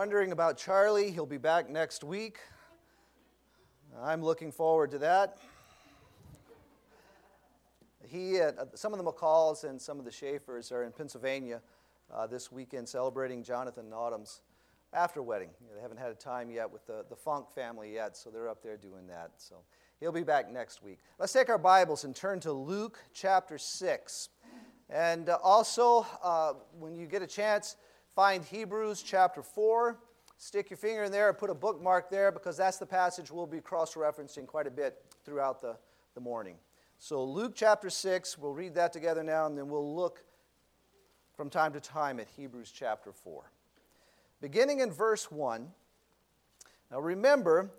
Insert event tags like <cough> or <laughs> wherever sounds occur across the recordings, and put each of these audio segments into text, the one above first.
wondering about Charlie, he'll be back next week. I'm looking forward to that. He, uh, some of the McCalls and some of the Schaefers are in Pennsylvania uh, this weekend celebrating Jonathan Autumn's after wedding. You know, they haven't had a time yet with the, the Funk family yet, so they're up there doing that. So he'll be back next week. Let's take our Bibles and turn to Luke chapter 6. And uh, also, uh, when you get a chance, find Hebrews chapter 4. Stick your finger in there and put a bookmark there because that's the passage we'll be cross referencing quite a bit throughout the, the morning. So, Luke chapter 6, we'll read that together now, and then we'll look from time to time at Hebrews chapter 4. Beginning in verse 1. Now, remember,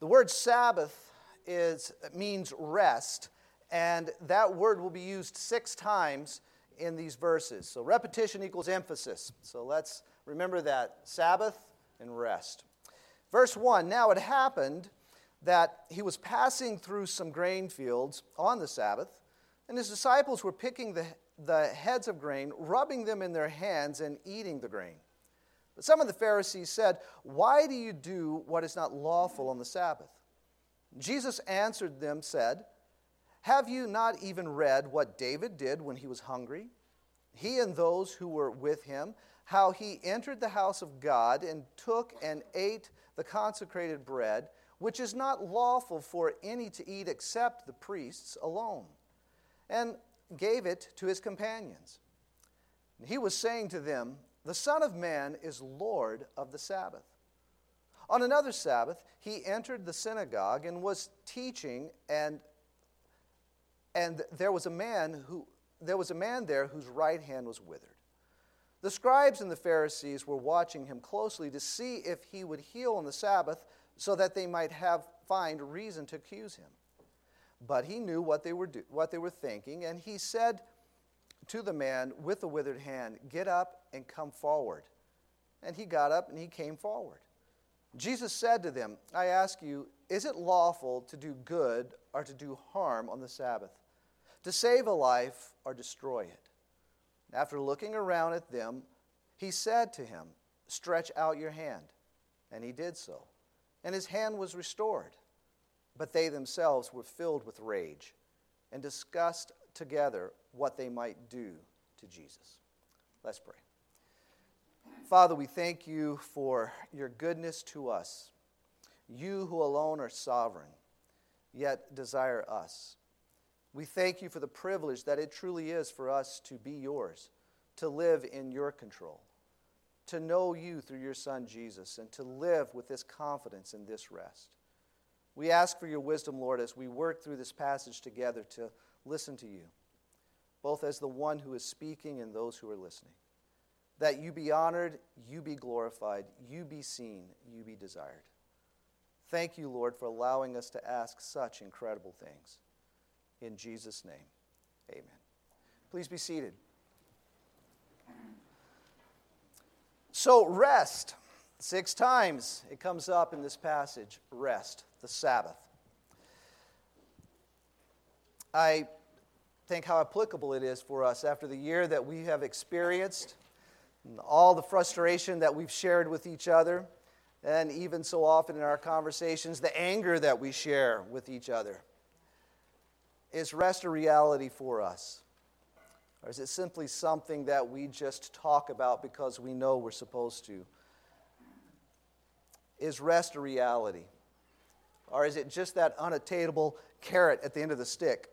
the word Sabbath is, means rest, and that word will be used six times in these verses. So, repetition equals emphasis. So, let's remember that Sabbath, and rest. Verse 1 Now it happened that he was passing through some grain fields on the Sabbath, and his disciples were picking the, the heads of grain, rubbing them in their hands, and eating the grain. But some of the Pharisees said, Why do you do what is not lawful on the Sabbath? Jesus answered them, said, Have you not even read what David did when he was hungry? He and those who were with him how he entered the house of God and took and ate the consecrated bread, which is not lawful for any to eat except the priests alone, and gave it to his companions. He was saying to them, The Son of Man is Lord of the Sabbath. On another Sabbath, he entered the synagogue and was teaching, and, and there was a man who there was a man there whose right hand was withered. The scribes and the Pharisees were watching him closely to see if he would heal on the Sabbath so that they might have find reason to accuse him. But he knew what they were do, what they were thinking, and he said to the man with the withered hand, "Get up and come forward." And he got up and he came forward. Jesus said to them, "I ask you, is it lawful to do good or to do harm on the Sabbath? To save a life or destroy it?" After looking around at them, he said to him, Stretch out your hand. And he did so. And his hand was restored. But they themselves were filled with rage and discussed together what they might do to Jesus. Let's pray. Father, we thank you for your goodness to us. You who alone are sovereign, yet desire us. We thank you for the privilege that it truly is for us to be yours, to live in your control, to know you through your Son Jesus, and to live with this confidence and this rest. We ask for your wisdom, Lord, as we work through this passage together to listen to you, both as the one who is speaking and those who are listening. That you be honored, you be glorified, you be seen, you be desired. Thank you, Lord, for allowing us to ask such incredible things. In Jesus' name, amen. Please be seated. So, rest. Six times it comes up in this passage rest, the Sabbath. I think how applicable it is for us after the year that we have experienced, all the frustration that we've shared with each other, and even so often in our conversations, the anger that we share with each other. Is rest a reality for us? Or is it simply something that we just talk about because we know we're supposed to? Is rest a reality? Or is it just that unattainable carrot at the end of the stick?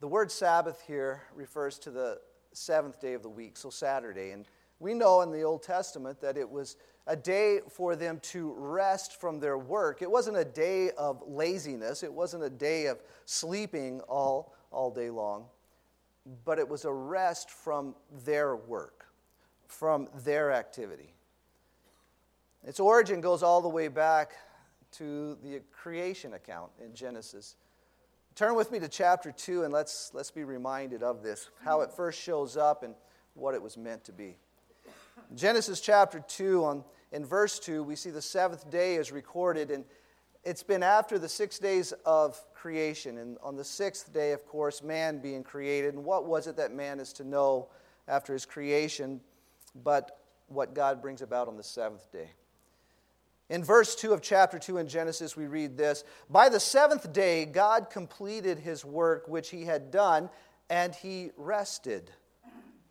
The word Sabbath here refers to the seventh day of the week, so Saturday. And we know in the Old Testament that it was a day for them to rest from their work. It wasn't a day of laziness, it wasn't a day of sleeping all, all day long, but it was a rest from their work, from their activity. Its origin goes all the way back to the creation account in Genesis. Turn with me to chapter 2 and let's, let's be reminded of this, how it first shows up and what it was meant to be. Genesis chapter 2, on, in verse 2, we see the seventh day is recorded, and it's been after the six days of creation. And on the sixth day, of course, man being created. And what was it that man is to know after his creation? but what God brings about on the seventh day. In verse 2 of chapter 2 in Genesis, we read this By the seventh day, God completed his work which he had done, and he rested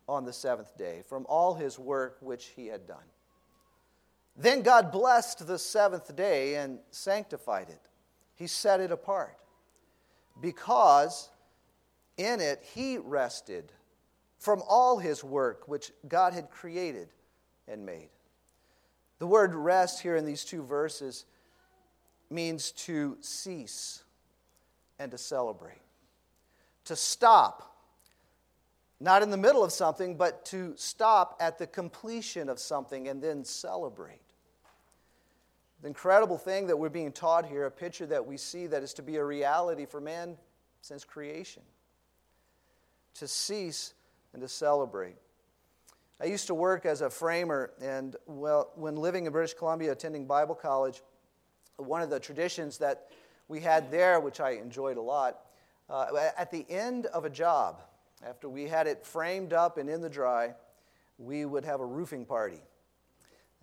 on the seventh day from all his work which he had done. Then God blessed the seventh day and sanctified it. He set it apart because in it he rested from all his work which God had created and made. The word rest here in these two verses means to cease and to celebrate. To stop, not in the middle of something, but to stop at the completion of something and then celebrate. The incredible thing that we're being taught here, a picture that we see that is to be a reality for man since creation. To cease and to celebrate. I used to work as a framer, and well, when living in British Columbia, attending Bible college, one of the traditions that we had there, which I enjoyed a lot, uh, at the end of a job, after we had it framed up and in the dry, we would have a roofing party.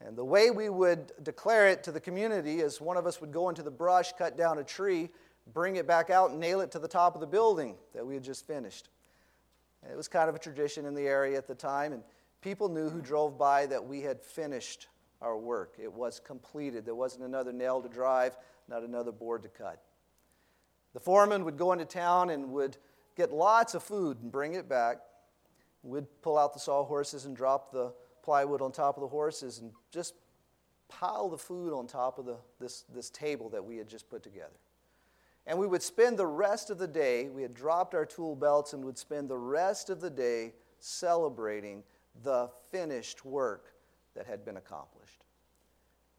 And the way we would declare it to the community is one of us would go into the brush, cut down a tree, bring it back out, and nail it to the top of the building that we had just finished. It was kind of a tradition in the area at the time, and people knew who drove by that we had finished our work. It was completed. There wasn't another nail to drive, not another board to cut. The foreman would go into town and would get lots of food and bring it back. We'd pull out the sawhorses and drop the plywood on top of the horses and just pile the food on top of the, this, this table that we had just put together. And we would spend the rest of the day, we had dropped our tool belts and would spend the rest of the day celebrating the finished work that had been accomplished.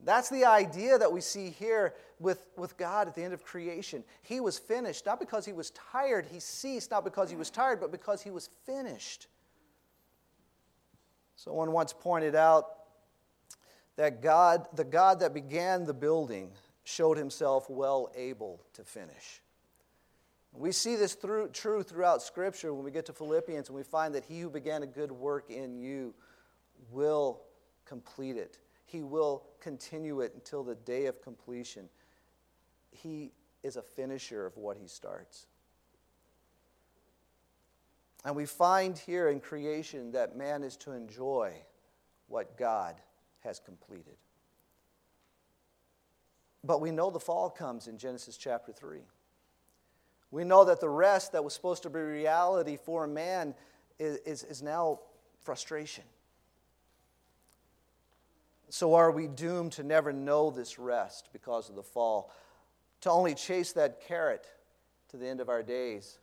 That's the idea that we see here with, with God at the end of creation. He was finished, not because he was tired, he ceased, not because he was tired, but because he was finished. Someone once pointed out that God, the God that began the building, showed himself well able to finish. We see this through, true throughout Scripture when we get to Philippians and we find that he who began a good work in you will complete it. He will continue it until the day of completion. He is a finisher of what he starts. And we find here in creation that man is to enjoy what God has completed. But we know the fall comes in Genesis chapter 3. We know that the rest that was supposed to be reality for man is, is, is now frustration. So, are we doomed to never know this rest because of the fall? To only chase that carrot to the end of our days?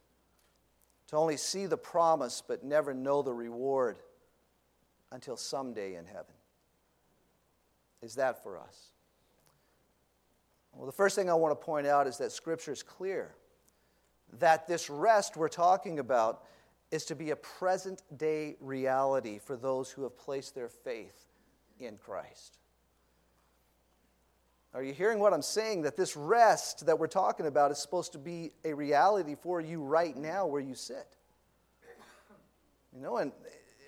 To only see the promise but never know the reward until someday in heaven. Is that for us? Well, the first thing I want to point out is that Scripture is clear that this rest we're talking about is to be a present day reality for those who have placed their faith in Christ. Are you hearing what I'm saying? That this rest that we're talking about is supposed to be a reality for you right now where you sit. You know, and,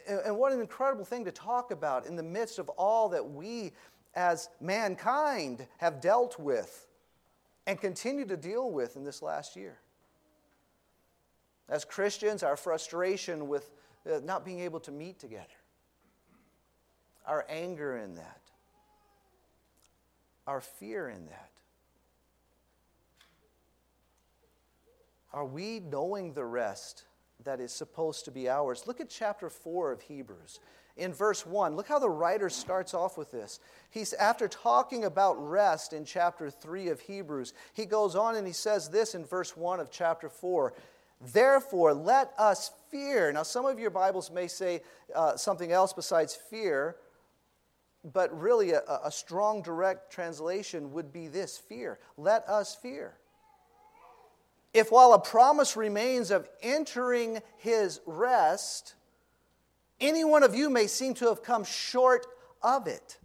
and what an incredible thing to talk about in the midst of all that we as mankind have dealt with and continue to deal with in this last year. As Christians, our frustration with uh, not being able to meet together, our anger in that, our fear in that? Are we knowing the rest that is supposed to be ours? Look at chapter 4 of Hebrews. In verse 1, look how the writer starts off with this. He's after talking about rest in chapter 3 of Hebrews, he goes on and he says this in verse 1 of chapter 4. Therefore, let us fear. Now, some of your Bibles may say uh, something else besides fear, but really, a, a strong direct translation would be this fear. Let us fear. If while a promise remains of entering his rest, any one of you may seem to have come short of it,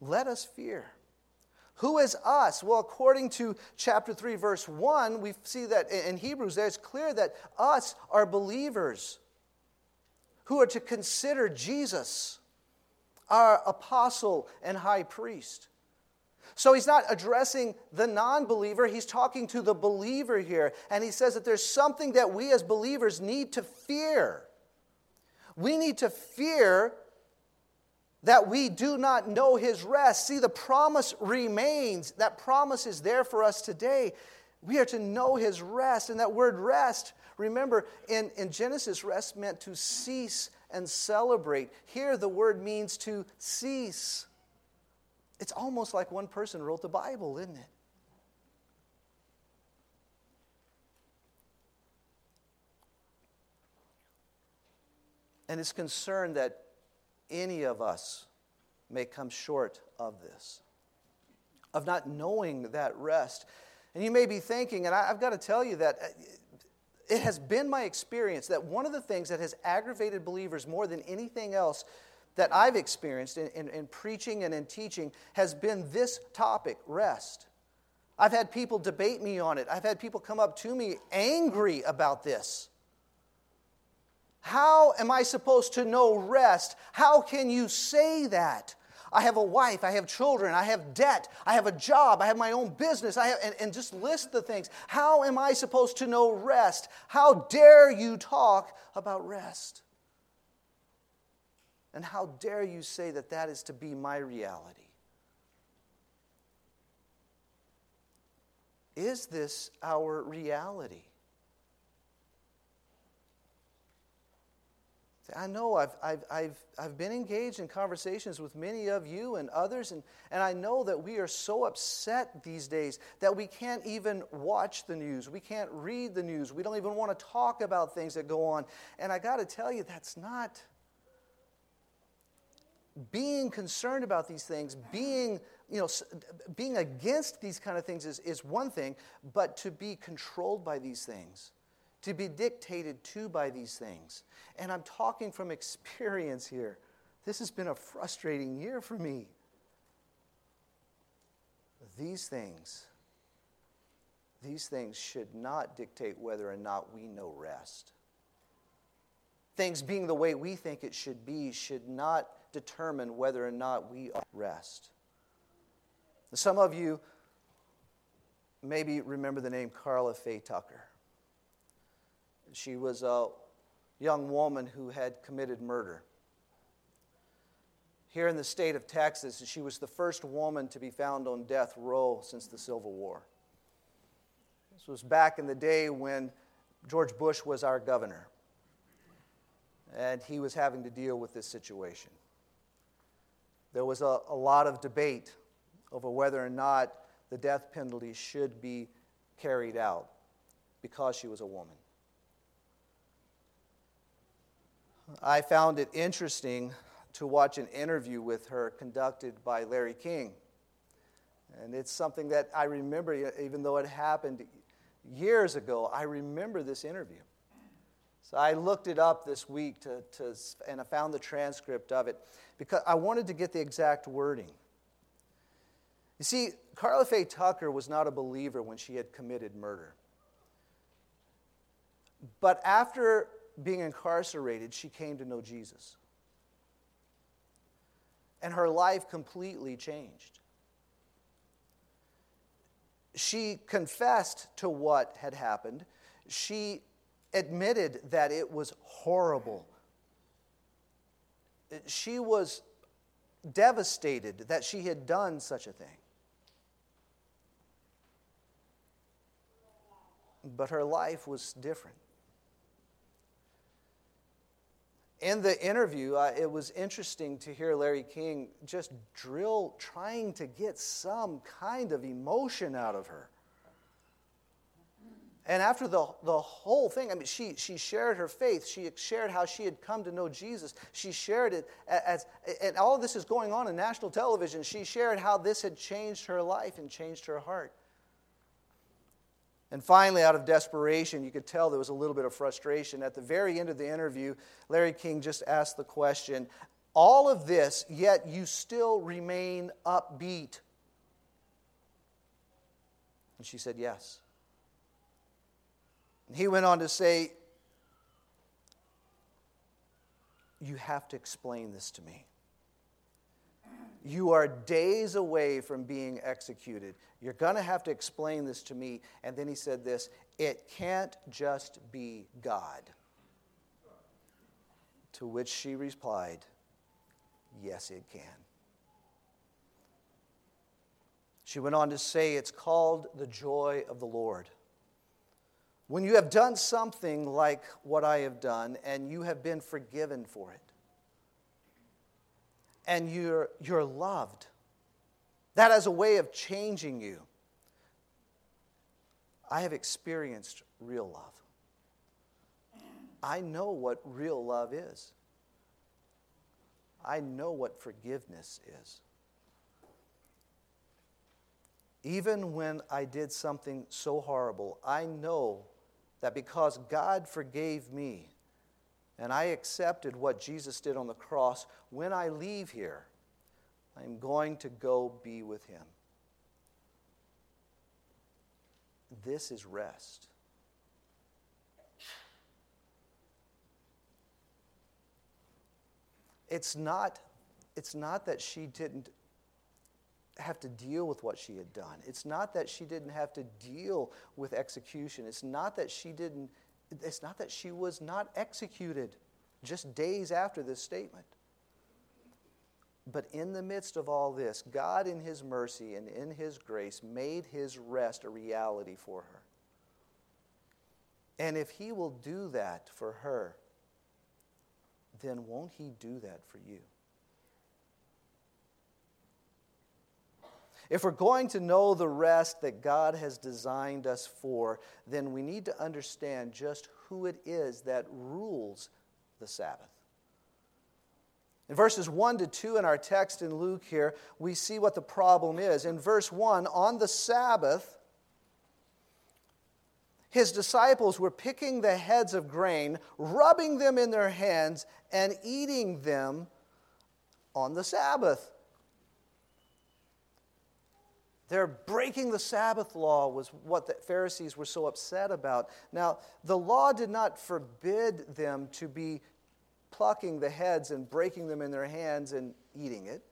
let us fear. Who is us? Well, according to chapter 3, verse 1, we see that in Hebrews, there's clear that us are believers who are to consider Jesus our apostle and high priest. So he's not addressing the non believer, he's talking to the believer here. And he says that there's something that we as believers need to fear. We need to fear that we do not know his rest. See, the promise remains. That promise is there for us today. We are to know his rest. And that word rest, remember, in, in Genesis, rest meant to cease and celebrate. Here, the word means to cease. It's almost like one person wrote the Bible, isn't it? And it's concerned that any of us may come short of this, of not knowing that rest. And you may be thinking, and I, have got to tell you that uh, it has been my experience that one of the things that has aggravated believers more than anything else that I've experienced in, in, in, preaching and in teaching has been this topic rest. I've had people debate me on it. I've had people come up to me angry about this. How am I supposed to know rest? How can you say that? I have a wife, I have children, I have debt, I have a job, I have my own business, I have, and, and just list the things. How am I supposed to know rest? How dare you talk about rest? And how dare you say that that is to be my reality? Is this our reality? I know I've, I've, I've, I've been engaged in conversations with many of you and others, and, and I know that we are so upset these days that we can't even watch the news. We can't read the news. We don't even want to talk about things that go on. And I got to tell you, that's not. Being concerned about these things, being, you know, being against these kind of things is, is one thing, but to be controlled by these things to be dictated to by these things. And I'm talking from experience here. This has been a frustrating year for me. These things, these things should not dictate whether or not we know rest. Things being the way we think it should be should not determine whether or not we rest. Some of you maybe remember the name Karla Faye Tucker. She was a young woman who had committed murder. Here in the state of Texas, she was the first woman to be found on death row since the Civil War. This was back in the day when George Bush was our governor, and he was having to deal with this situation. There was a, a lot of debate over whether or not the death penalty should be carried out because she was a woman. I found it interesting to watch an interview with her conducted by Larry King. And it's something that I remember, even though it happened years ago, I remember this interview. So I looked it up this week to, to, and I found the transcript of it because I wanted to get the exact wording. You see, Karla Faye Tucker was not a believer when she had committed murder. But after being incarcerated, she came to know Jesus. And her life completely changed. She confessed to what had happened. She admitted that it was horrible. She was devastated that she had done such a thing. But her life was different in the interview, uh, it was interesting to hear Larry King just drill, trying to get some kind of emotion out of her. And after the, the whole thing, I mean, she, she shared her faith. She shared how she had come to know Jesus. She shared it as, and all of this is going on in national television. She shared how this had changed her life and changed her heart. And finally, out of desperation, you could tell there was a little bit of frustration. At the very end of the interview, Larry King just asked the question All of this, yet you still remain upbeat. And she said, Yes. And he went on to say, You have to explain this to me. You are days away from being executed. You're going to have to explain this to me. And then he said this it can't just be God. To which she replied, Yes, it can. She went on to say, It's called the joy of the Lord. When you have done something like what I have done and you have been forgiven for it, and you're, you're loved, that has a way of changing you. I have experienced real love. I know what real love is. I know what forgiveness is. Even when I did something so horrible, I know that because God forgave me and I accepted what Jesus did on the cross, when I leave here, I'm going to go be with Him. This is rest. It's not, it's not that she didn't have to deal with what she had done. It's not that she didn't have to deal with execution. It's not that she didn't, it's not that she was not executed just days after this statement. But in the midst of all this, God, in His mercy and in His grace, made His rest a reality for her. And if He will do that for her, then won't He do that for you? If we're going to know the rest that God has designed us for, then we need to understand just who it is that rules the Sabbath. In verses 1 to 2 in our text in Luke here, we see what the problem is. In verse 1, on the Sabbath, his disciples were picking the heads of grain, rubbing them in their hands, and eating them on the Sabbath. They're breaking the Sabbath law, was what the Pharisees were so upset about. Now, the law did not forbid them to be plucking the heads and breaking them in their hands and eating it.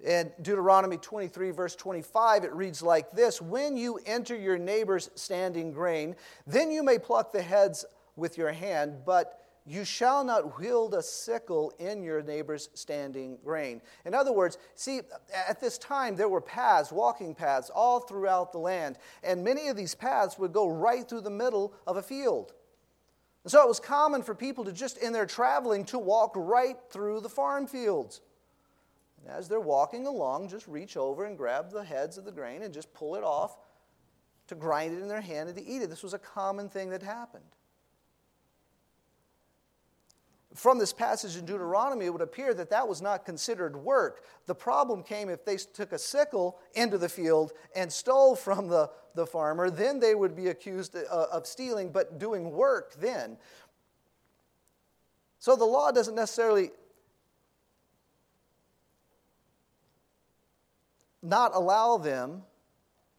In Deuteronomy 23, verse 25, it reads like this When you enter your neighbor's standing grain, then you may pluck the heads with your hand, but you shall not wield a sickle in your neighbor's standing grain. In other words, see, at this time there were paths, walking paths, all throughout the land, and many of these paths would go right through the middle of a field. And so it was common for people to just, in their traveling, to walk right through the farm fields. And as they're walking along, just reach over and grab the heads of the grain and just pull it off to grind it in their hand and to eat it. This was a common thing that happened from this passage in Deuteronomy, it would appear that that was not considered work. The problem came if they took a sickle into the field and stole from the, the farmer, then they would be accused uh, of stealing, but doing work then. So the law doesn't necessarily not allow them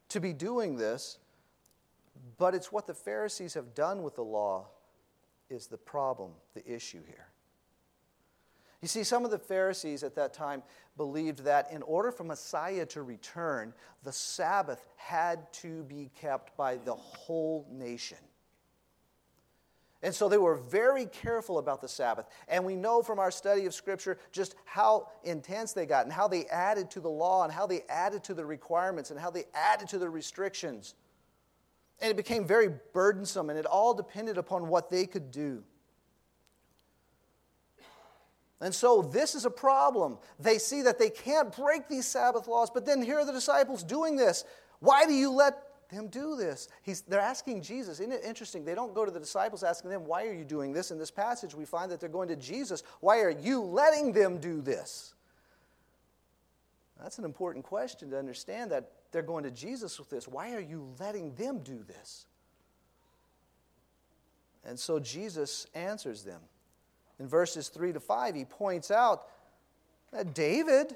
to be doing this, but it's what the Pharisees have done with the law is the problem, the issue here. You see, some of the Pharisees at that time believed that in order for Messiah to return, the Sabbath had to be kept by the whole nation. And so they were very careful about the Sabbath. And we know from our study of Scripture just how intense they got and how they added to the law and how they added to the requirements and how they added to the restrictions. And it became very burdensome, and it all depended upon what they could do. And so this is a problem. They see that they can't break these Sabbath laws, but then here are the disciples doing this. Why do you let them do this? He's, they're asking Jesus. Isn't it interesting? They don't go to the disciples asking them, Why are you doing this? In this passage, we find that they're going to Jesus. Why are you letting them do this? That's an important question to understand that they're going to Jesus with this. Why are you letting them do this? And so Jesus answers them. In verses 3 to 5, he points out that David,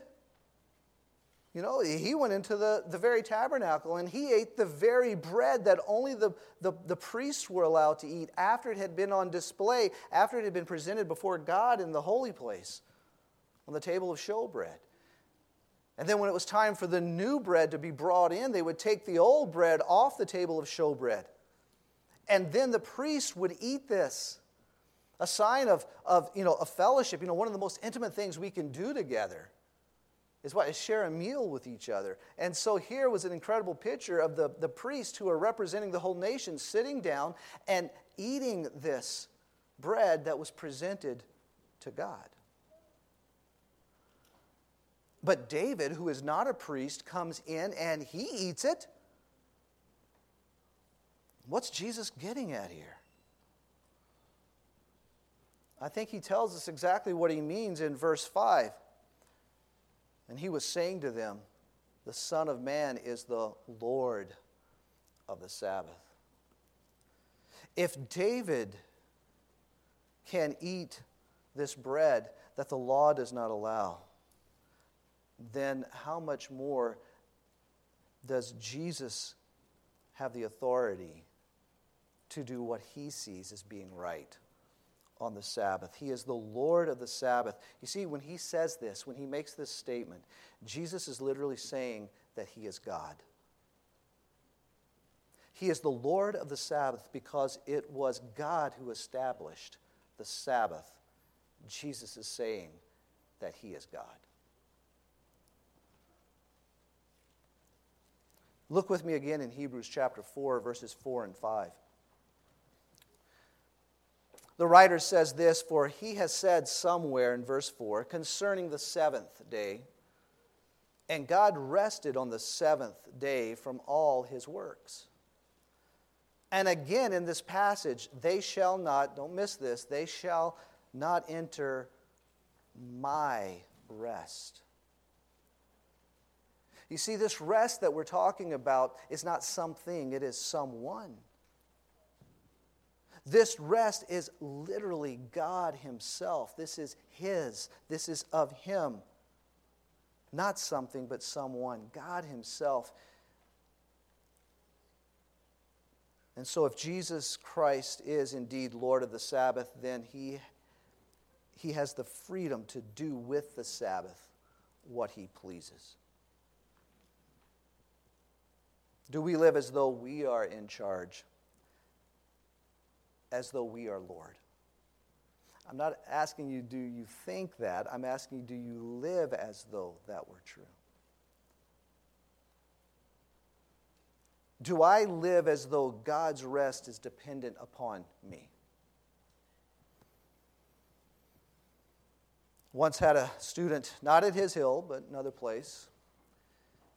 You know, he went into the, the very tabernacle and he ate the very bread that only the, the, the, priests were allowed to eat after it had been on display, after it had been presented before God in the holy place on the table of showbread. And then when it was time for the new bread to be brought in, they would take the old bread off the table of showbread. And then the priest would eat this. A sign of, of, you know, a fellowship. You know, one of the most intimate things we can do together is what? Is share a meal with each other. And so here was an incredible picture of the, the priests who are representing the whole nation sitting down and eating this bread that was presented to God. But David, who is not a priest, comes in and he eats it. What's Jesus getting at here? I think he tells us exactly what he means in verse 5. And he was saying to them, The Son of Man is the Lord of the Sabbath. If David can eat this bread that the law does not allow, then how much more does Jesus have the authority to do what he sees as being right? on the Sabbath. He is the Lord of the Sabbath. You see, when he says this, when he makes this statement, Jesus is literally saying that he is God. He is the Lord of the Sabbath because it was God who established the Sabbath. Jesus is saying that he is God. Look with me again in Hebrews chapter 4, verses 4 and 5. The writer says this For he has said somewhere in verse 4 concerning the seventh day, and God rested on the seventh day from all his works. And again in this passage, they shall not, don't miss this, they shall not enter my rest. You see, this rest that we're talking about is not something, it is someone. This rest is literally God Himself. This is His, this is of Him. Not something, but someone. God Himself. And so, if Jesus Christ is indeed Lord of the Sabbath, then He, he has the freedom to do with the Sabbath what He pleases. Do we live as though we are in charge? as though we are Lord. I'm not asking you, do you think that? I'm asking do you live as though that were true? Do I live as though God's rest is dependent upon me? Once had a student, not at his hill, but another place,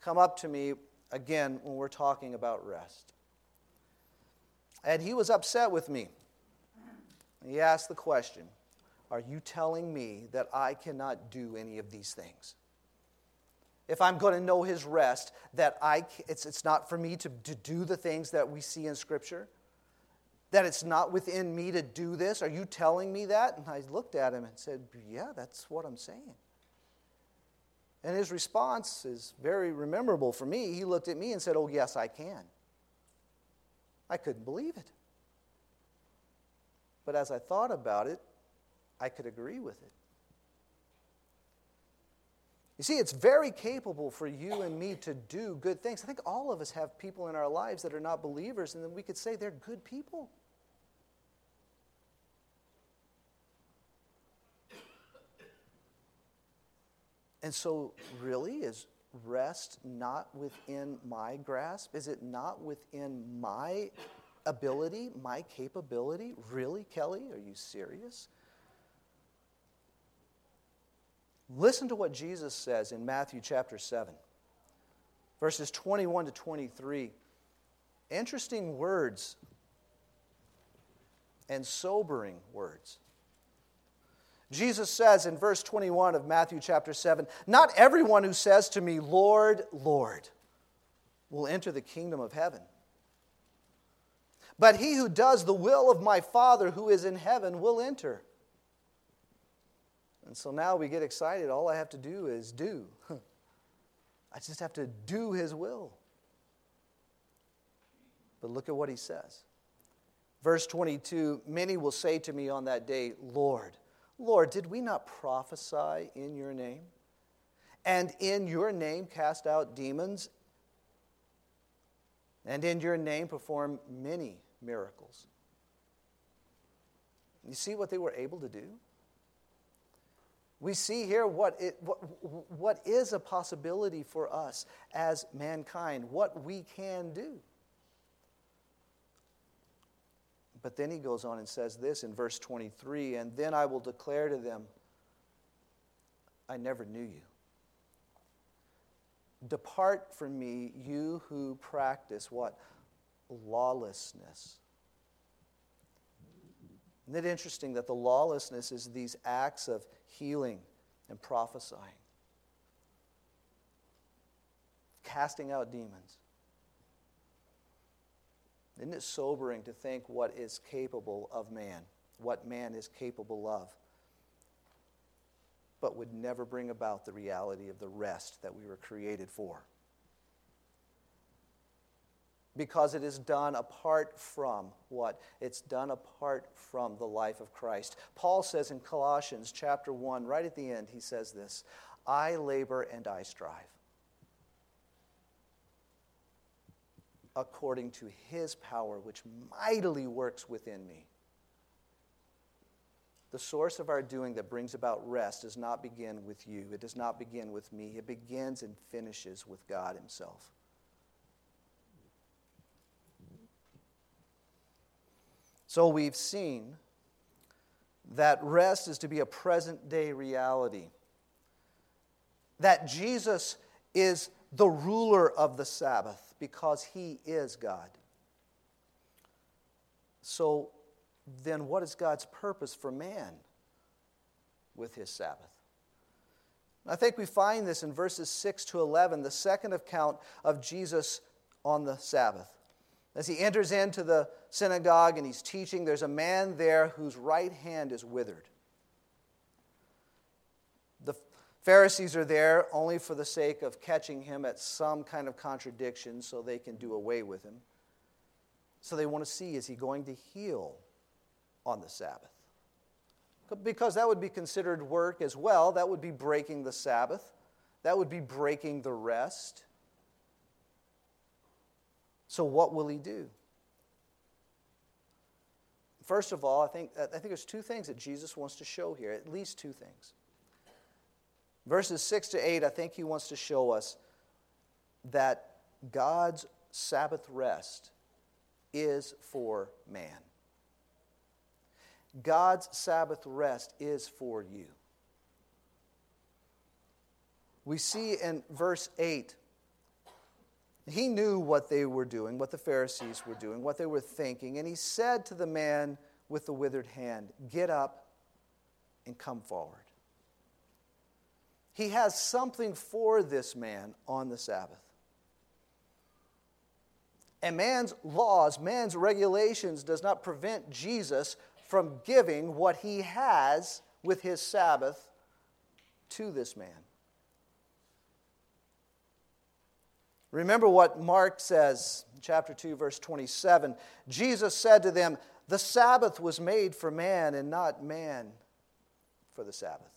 come up to me again when we're talking about rest. And he was upset with me. He asked the question Are you telling me that I cannot do any of these things? If I'm going to know his rest, that I, it's, it's not for me to, to do the things that we see in Scripture? That it's not within me to do this? Are you telling me that? And I looked at him and said, Yeah, that's what I'm saying. And his response is very memorable for me. He looked at me and said, Oh, yes, I can. I couldn't believe it. But as I thought about it, I could agree with it. You see, it's very capable for you and me to do good things. I think all of us have people in our lives that are not believers, and then we could say they're good people. And so, really, is rest not within my grasp? Is it not within my ability, my capability? Really, Kelly? Are you serious? Listen to what Jesus says in Matthew chapter 7, verses 21 to 23. Interesting words and sobering words. Jesus says in verse 21 of Matthew chapter 7 Not everyone who says to me, Lord, Lord, will enter the kingdom of heaven but he who does the will of my Father who is in heaven will enter. And so now we get excited. All I have to do is do. <laughs> I just have to do his will. But look at what he says. Verse 22 Many will say to me on that day, Lord, Lord, did we not prophesy in your name? And in your name cast out demons? And in your name perform many miracles? You see what they were able to do? We see here what, it, what, what is a possibility for us as mankind, what we can do. But then he goes on and says this in verse 23 And then I will declare to them, I never knew you. Depart from me, you who practice what? Lawlessness. Isn't it interesting that the lawlessness is these acts of healing and prophesying, casting out demons? Isn't it sobering to think what is capable of man, what man is capable of, but would never bring about the reality of the rest that we were created for? Because it is done apart from what? It's done apart from the life of Christ. Paul says in Colossians chapter 1, right at the end, he says this I labor and I strive. According to his power, which mightily works within me. The source of our doing that brings about rest does not begin with you. It does not begin with me. It begins and finishes with God Himself. So we've seen that rest is to be a present day reality, that Jesus is the ruler of the Sabbath because he is God. So then, what is God's purpose for man with his Sabbath? I think we find this in verses 6 to 11, the second account of Jesus on the Sabbath. As he enters into the synagogue and he's teaching, there's a man there whose right hand is withered. Pharisees are there only for the sake of catching him at some kind of contradiction so they can do away with him. So they want to see is he going to heal on the Sabbath? Because that would be considered work as well. That would be breaking the Sabbath, that would be breaking the rest. So, what will he do? First of all, I think, I think there's two things that Jesus wants to show here, at least two things. Verses 6 to 8, I think he wants to show us that God's Sabbath rest is for man. God's Sabbath rest is for you. We see in verse 8, he knew what they were doing, what the Pharisees were doing, what they were thinking, and he said to the man with the withered hand, Get up and come forward. He has something for this man on the Sabbath. And man's laws, man's regulations does not prevent Jesus from giving what he has with his Sabbath to this man. Remember what Mark says, chapter 2, verse 27. Jesus said to them, The Sabbath was made for man, and not man for the Sabbath.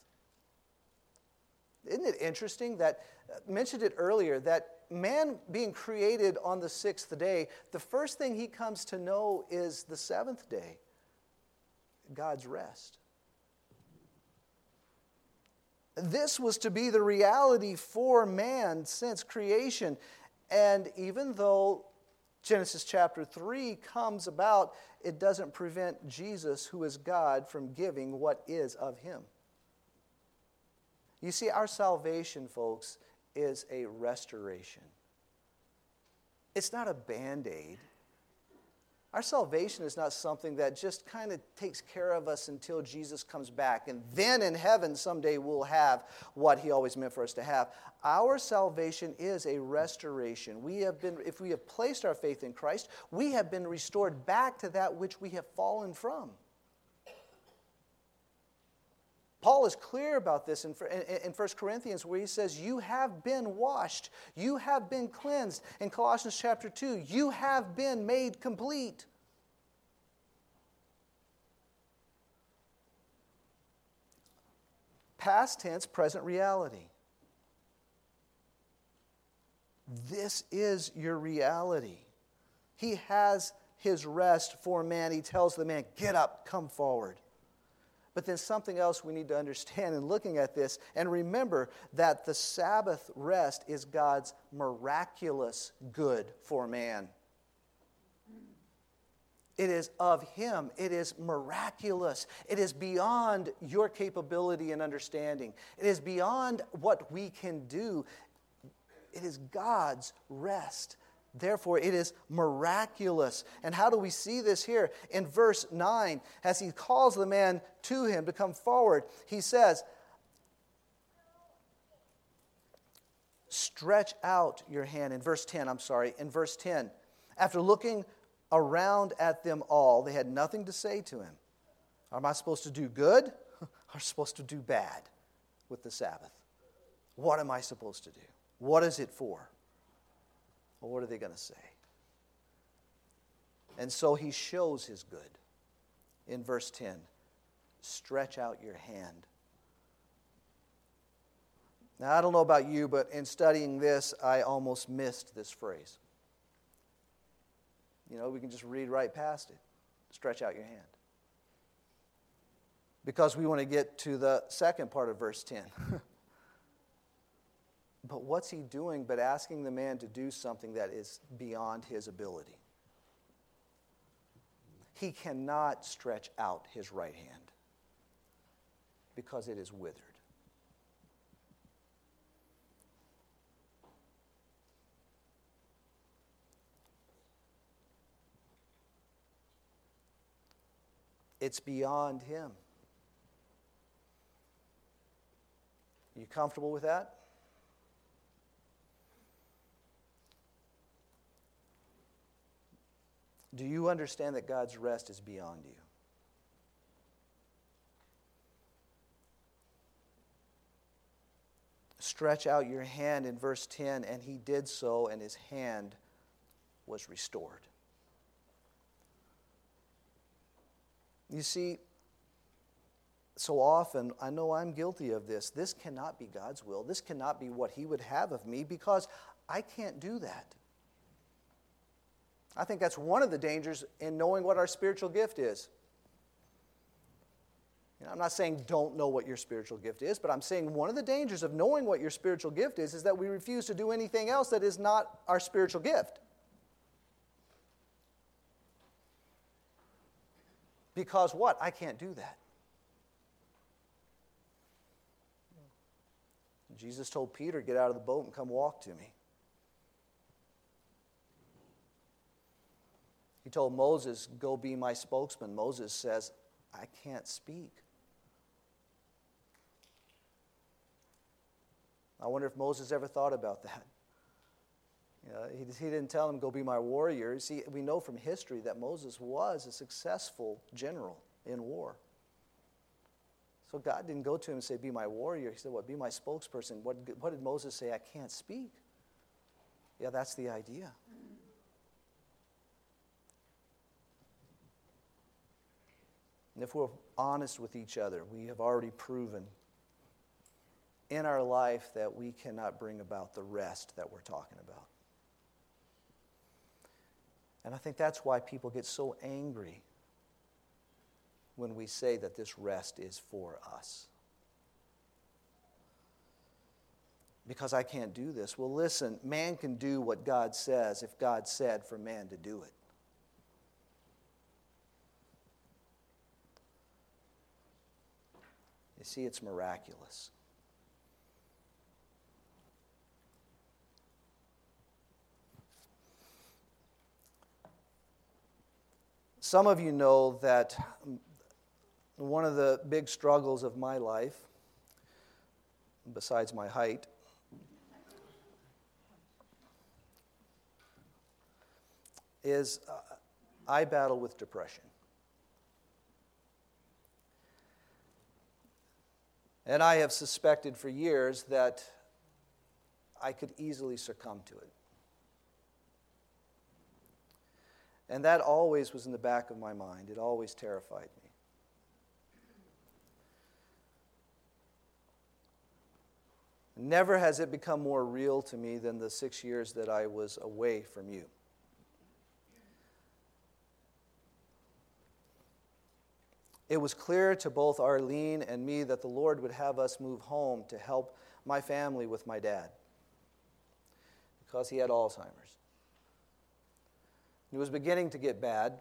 Isn't it interesting that, uh, mentioned it earlier, that man being created on the sixth day, the first thing he comes to know is the seventh day, God's rest. This was to be the reality for man since creation. And even though Genesis chapter 3 comes about, it doesn't prevent Jesus, who is God, from giving what is of him. You see, our salvation, folks, is a restoration. It's not a band aid. Our salvation is not something that just kind of takes care of us until Jesus comes back. And then in heaven, someday we'll have what He always meant for us to have. Our salvation is a restoration. We have been, if we have placed our faith in Christ, we have been restored back to that which we have fallen from. Paul is clear about this in, in, 1 Corinthians where he says, You have been washed, you have been cleansed. In Colossians chapter 2, you have been made complete. Past tense, present reality. This is your reality. He has his rest for man. He tells the man, Get up, come forward. But then something else we need to understand in looking at this, and remember that the Sabbath rest is God's miraculous good for man. It is of Him. It is miraculous. It is beyond your capability and understanding. It is beyond what we can do. It is God's rest. Therefore, it is miraculous. And how do we see this here? In verse 9, as he calls the man to him to come forward, he says, Stretch out your hand. In verse 10, I'm sorry, in verse 10, after looking around at them all, they had nothing to say to him. Am I supposed to do good <laughs> or supposed to do bad with the Sabbath? What am I supposed to do? What is it for? Well, what are they going to say? And so he shows his good in verse 10 stretch out your hand. Now, I don't know about you, but in studying this, I almost missed this phrase. You know, we can just read right past it. Stretch out your hand. Because we want to get to the second part of verse 10. <laughs> But what's he doing but asking the man to do something that is beyond his ability? He cannot stretch out his right hand because it is withered. It's beyond him. Are you comfortable with that? Do you understand that God's rest is beyond you? Stretch out your hand in verse 10, and he did so, and his hand was restored. You see, so often, I know I'm guilty of this. This cannot be God's will. This cannot be what He would have of me because I can't do that. I think that's one of the dangers in knowing what our spiritual gift is. You know, I'm not saying don't know what your spiritual gift is, but I'm saying one of the dangers of knowing what your spiritual gift is is that we refuse to do anything else that is not our spiritual gift. Because what? I can't do that. Jesus told Peter, Get out of the boat and come walk to me. He told Moses, Go be my spokesman. Moses says, I can't speak. I wonder if Moses ever thought about that. <laughs> You know, he, he didn't tell him, Go be my warrior. See, we know from history that Moses was a successful general in war. So God didn't go to him and say, Be my warrior. He said, What? Be my spokesperson. What, what did Moses say? I can't speak. Yeah, that's the idea. And if we're honest with each other, we have already proven in our life that we cannot bring about the rest that we're talking about. And I think that's why people get so angry when we say that this rest is for us. Because I can't do this. Well, listen, man can do what God says if God said for man to do it. You see, it's miraculous. Some of you know that one of the big struggles of my life, besides my height, is uh, I battle with depression. And I have suspected for years that I could easily succumb to it. And that always was in the back of my mind. It always terrified me. Never has it become more real to me than the six years that I was away from you. It was clear to both Arlene and me that the Lord would have us move home to help my family with my dad because he had Alzheimer's. It was beginning to get bad.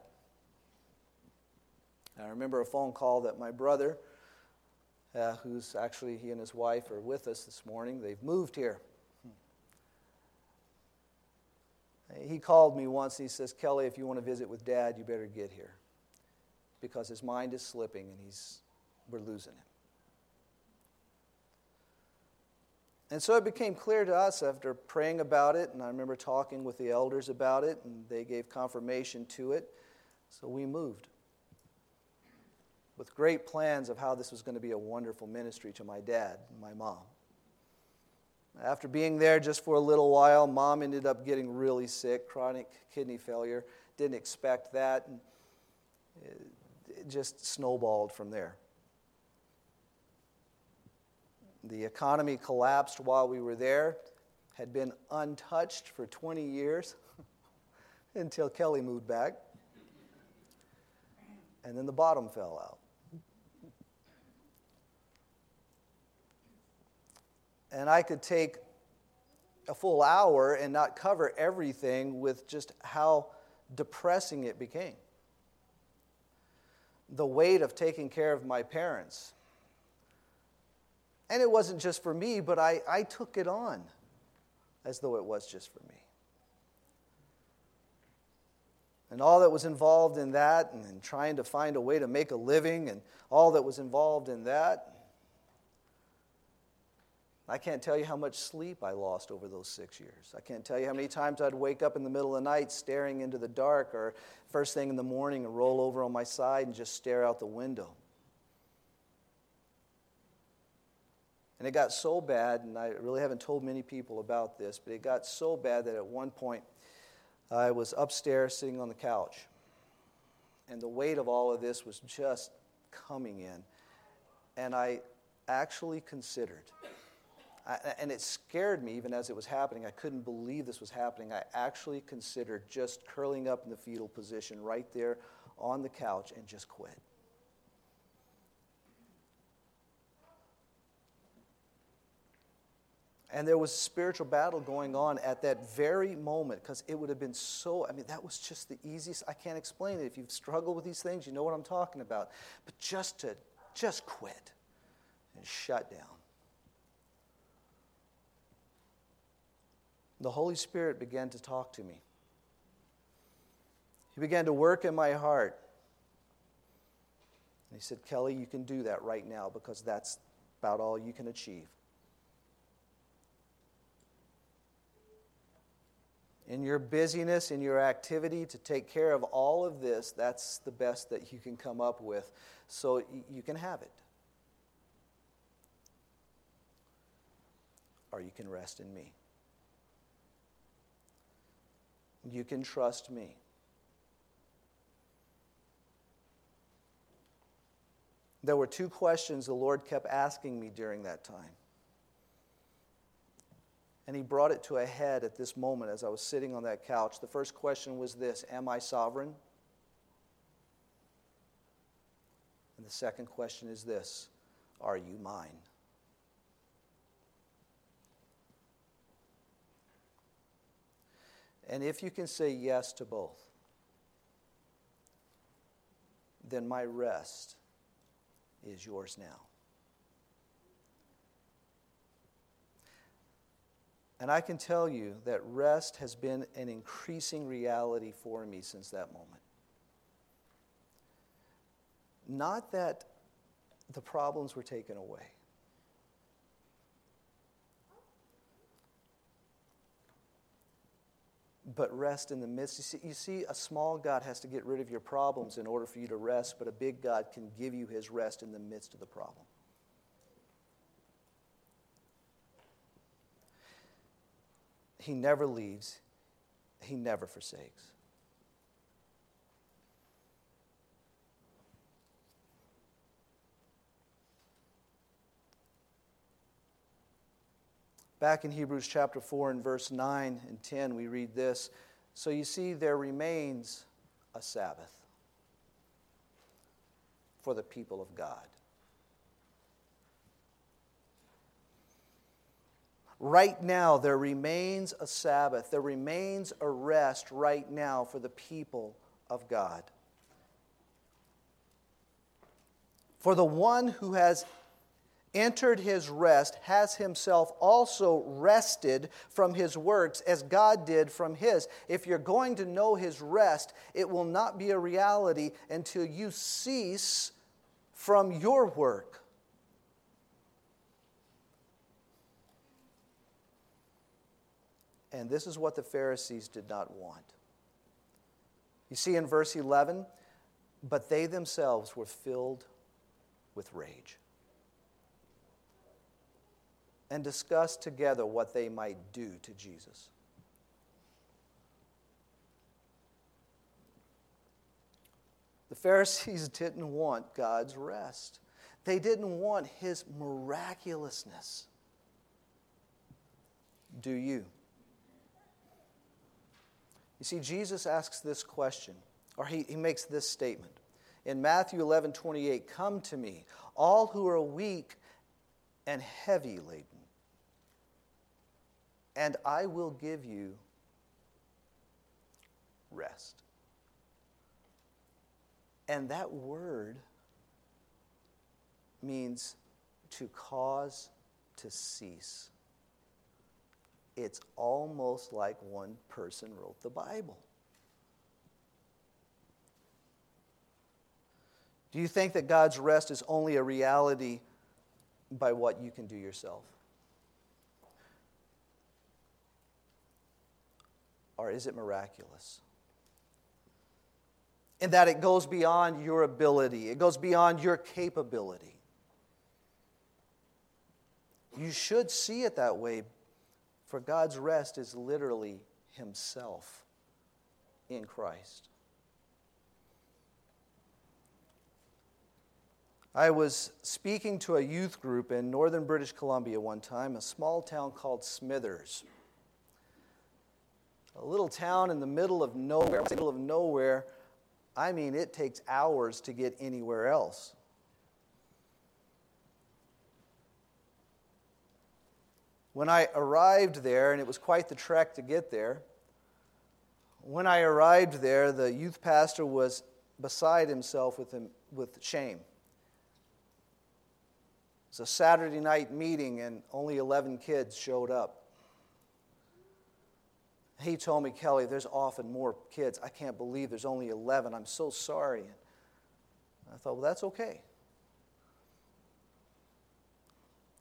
I remember a phone call that my brother, uh, who's actually, he and his wife are with us this morning, they've moved here. He called me once and he says, Kelly, if you want to visit with dad, you better get here because his mind is slipping and he's, we're losing him. And so it became clear to us after praying about it, and I remember talking with the elders about it, and they gave confirmation to it. So we moved with great plans of how this was going to be a wonderful ministry to my dad and my mom. After being there just for a little while, mom ended up getting really sick, chronic kidney failure. Didn't expect that. It just snowballed from there. The economy collapsed while we were there, had been untouched for 20 years <laughs> until Kelly moved back. And then the bottom fell out. And I could take a full hour and not cover everything with just how depressing it became the weight of taking care of my parents. And it wasn't just for me, but I, I took it on as though it was just for me. And all that was involved in that, and, and trying to find a way to make a living, and all that was involved in that, I can't tell you how much sleep I lost over those six years. I can't tell you how many times I'd wake up in the middle of the night staring into the dark or first thing in the morning and roll over on my side and just stare out the window. And it got so bad, and I really haven't told many people about this, but it got so bad that at one point I was upstairs sitting on the couch. And the weight of all of this was just coming in. And I actually considered I, and it scared me even as it was happening. I couldn't believe this was happening. I actually considered just curling up in the fetal position right there on the couch and just quit. And there was a spiritual battle going on at that very moment because it would have been so, I mean, that was just the easiest. I can't explain it. If you've struggled with these things, you know what I'm talking about. But just to just quit and shut down. The Holy Spirit began to talk to me. He began to work in my heart. And he said, Kelly, you can do that right now because that's about all you can achieve. In your busyness, in your activity to take care of all of this, that's the best that you can come up with. So you can have it. Or you can rest in me. You can trust me. There were two questions the Lord kept asking me during that time. And He brought it to a head at this moment as I was sitting on that couch. The first question was this Am I sovereign? And the second question is this Are you mine? And if you can say yes to both, then my rest is yours now. And I can tell you that rest has been an increasing reality for me since that moment. Not that the problems were taken away. but rest in the midst. You see, you see, a small God has to get rid of your problems in order for you to rest, but a big God can give you his rest in the midst of the problem. He never leaves, he never forsakes. Back in Hebrews chapter 4 and verse 9 and 10, we read this So you see, there remains a Sabbath for the people of God. Right now, there remains a Sabbath. There remains a rest right now for the people of God. For the one who has entered his rest has himself also rested from his works as God did from his. If you're going to know his rest, it will not be a reality until you cease from your work. And this is what the Pharisees did not want. You see in verse 11, but they themselves were filled with rage and discuss together what they might do to Jesus. The Pharisees <laughs> didn't want God's rest. They didn't want his miraculousness. Do you? You see, Jesus asks this question, or he, he makes this statement. In Matthew 11 28, come to me, all who are weak and heavy laden, and I will give you rest. And that word means to cause to cease it's almost like one person wrote the Bible. Do you think that God's rest is only a reality by what you can do yourself? Or is it miraculous? In that it goes beyond your ability, it goes beyond your capability. You should see it that way for God's rest is literally Himself in Christ. I was speaking to a youth group in northern British Columbia one time, a small town called Smithers. A little town in the middle of nowhere. Middle of nowhere, I mean, it takes hours to get anywhere else. When I arrived there, and it was quite the trek to get there, when I arrived there, the youth pastor was beside himself with, him, with shame. It was a Saturday night meeting, and only 11 kids showed up. He told me, Kelly, there's often more kids. I can't believe there's only 11. I'm so sorry. And I thought, well, that's okay.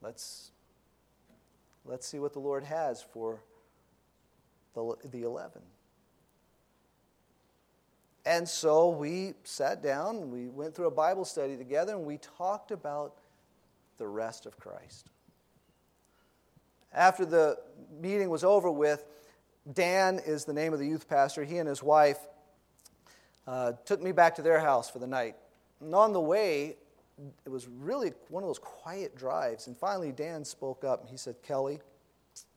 Let's Let's see what the Lord has for the, the 11. And so we sat down we went through a Bible study together and we talked about the rest of Christ. After the meeting was over with, Dan is the name of the youth pastor. He and his wife uh, took me back to their house for the night. And on the way, it was really one of those quiet drives. And finally, Dan spoke up he said, Kelly,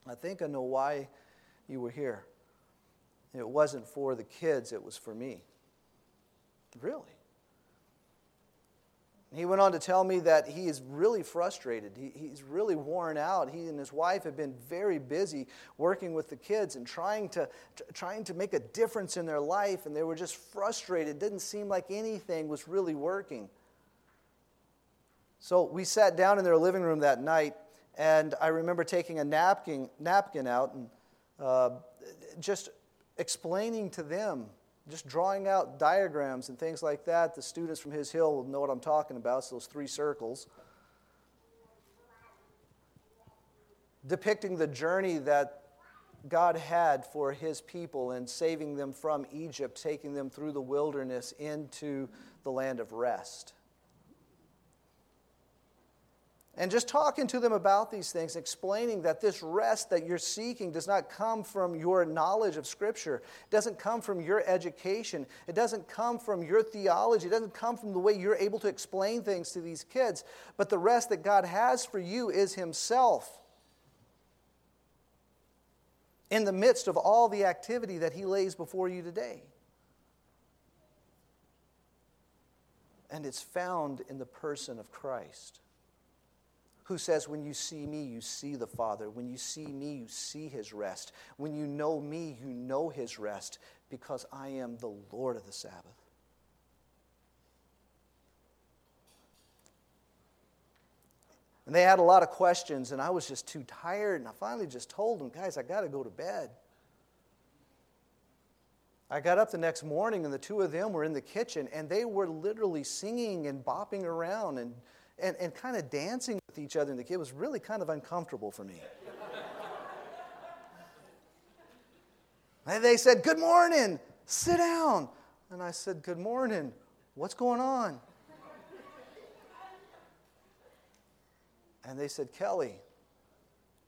I think I know why you were here. It wasn't for the kids, it was for me. Really? He went on to tell me that he is really frustrated. He, he's really worn out. He and his wife have been very busy working with the kids and trying to, to, trying to make a difference in their life, and they were just frustrated. It didn't seem like anything was really working. So we sat down in their living room that night, and I remember taking a napkin, napkin out and uh, just explaining to them, just drawing out diagrams and things like that. The students from His Hill will know what I'm talking about, so those three circles. Depicting the journey that God had for His people and saving them from Egypt, taking them through the wilderness into the land of rest. And just talking to them about these things, explaining that this rest that you're seeking does not come from your knowledge of Scripture. It doesn't come from your education. It doesn't come from your theology. It doesn't come from the way you're able to explain things to these kids. But the rest that God has for you is Himself. In the midst of all the activity that He lays before you today. And it's found in the person of Christ who says, When you see me, you see the Father. When you see me, you see his rest. When you know me, you know his rest, because I am the Lord of the Sabbath. And they had a lot of questions, and I was just too tired, and I finally just told them, Guys, I got to go to bed. I got up the next morning, and the two of them were in the kitchen, and they were literally singing and bopping around and and, and kind of dancing with each other in the kid was really kind of uncomfortable for me. and they said, Good morning, sit down. And I said, Good morning, what's going on? And they said, Kelly,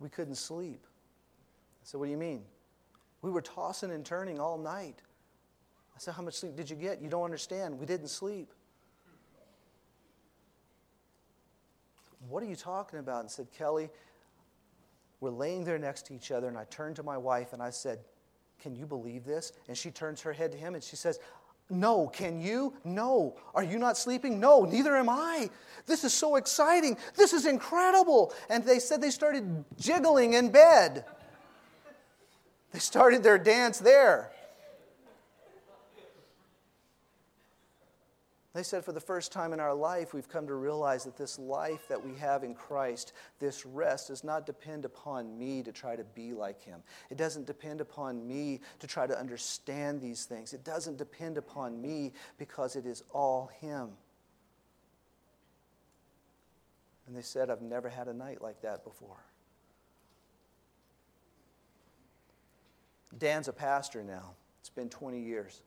we couldn't sleep. I said, What do you mean? We were tossing and turning all night. I said, How much sleep did you get? You don't understand. We didn't sleep. What are you talking about? And said, Kelly, we're laying there next to each other. And I turned to my wife and I said, Can you believe this? And she turns her head to him and she says, no, can you? No. Are you not sleeping? No, neither am I. This is so exciting. This is incredible. And they said they started jiggling in bed. They started their dance there. They said, for the first time in our life, we've come to realize that this life that we have in Christ, this rest, does not depend upon me to try to be like Him. It doesn't depend upon me to try to understand these things. It doesn't depend upon me because it is all Him. And they said, I've never had a night like that before. Dan's a pastor now. It's been 20 years.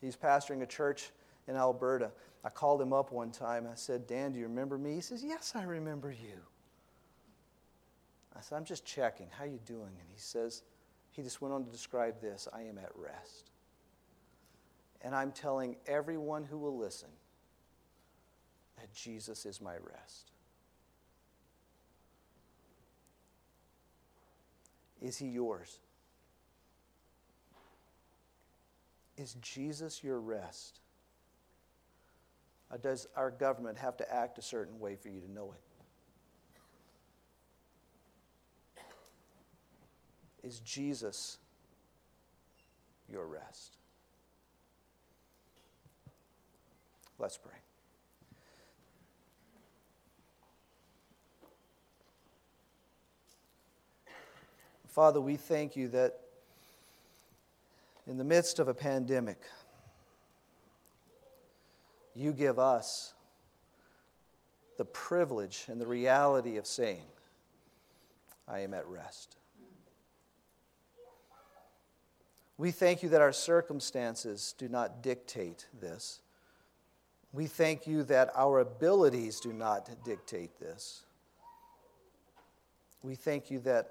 He's pastoring a church in Alberta. I called him up one time. I said, Dan, do you remember me? He says, Yes, I remember you. I said, I'm just checking. How you doing? And he says, he just went on to describe this I am at rest. And I'm telling everyone who will listen that Jesus is my rest. Is he yours? Is Jesus your rest? Uh, does our government have to act a certain way for you to know it? Is Jesus your rest? Let's pray. Father, we thank you that in the midst of a pandemic, you give us the privilege and the reality of saying, I am at rest. We thank you that our circumstances do not dictate this. We thank you that our abilities do not dictate this. We thank you that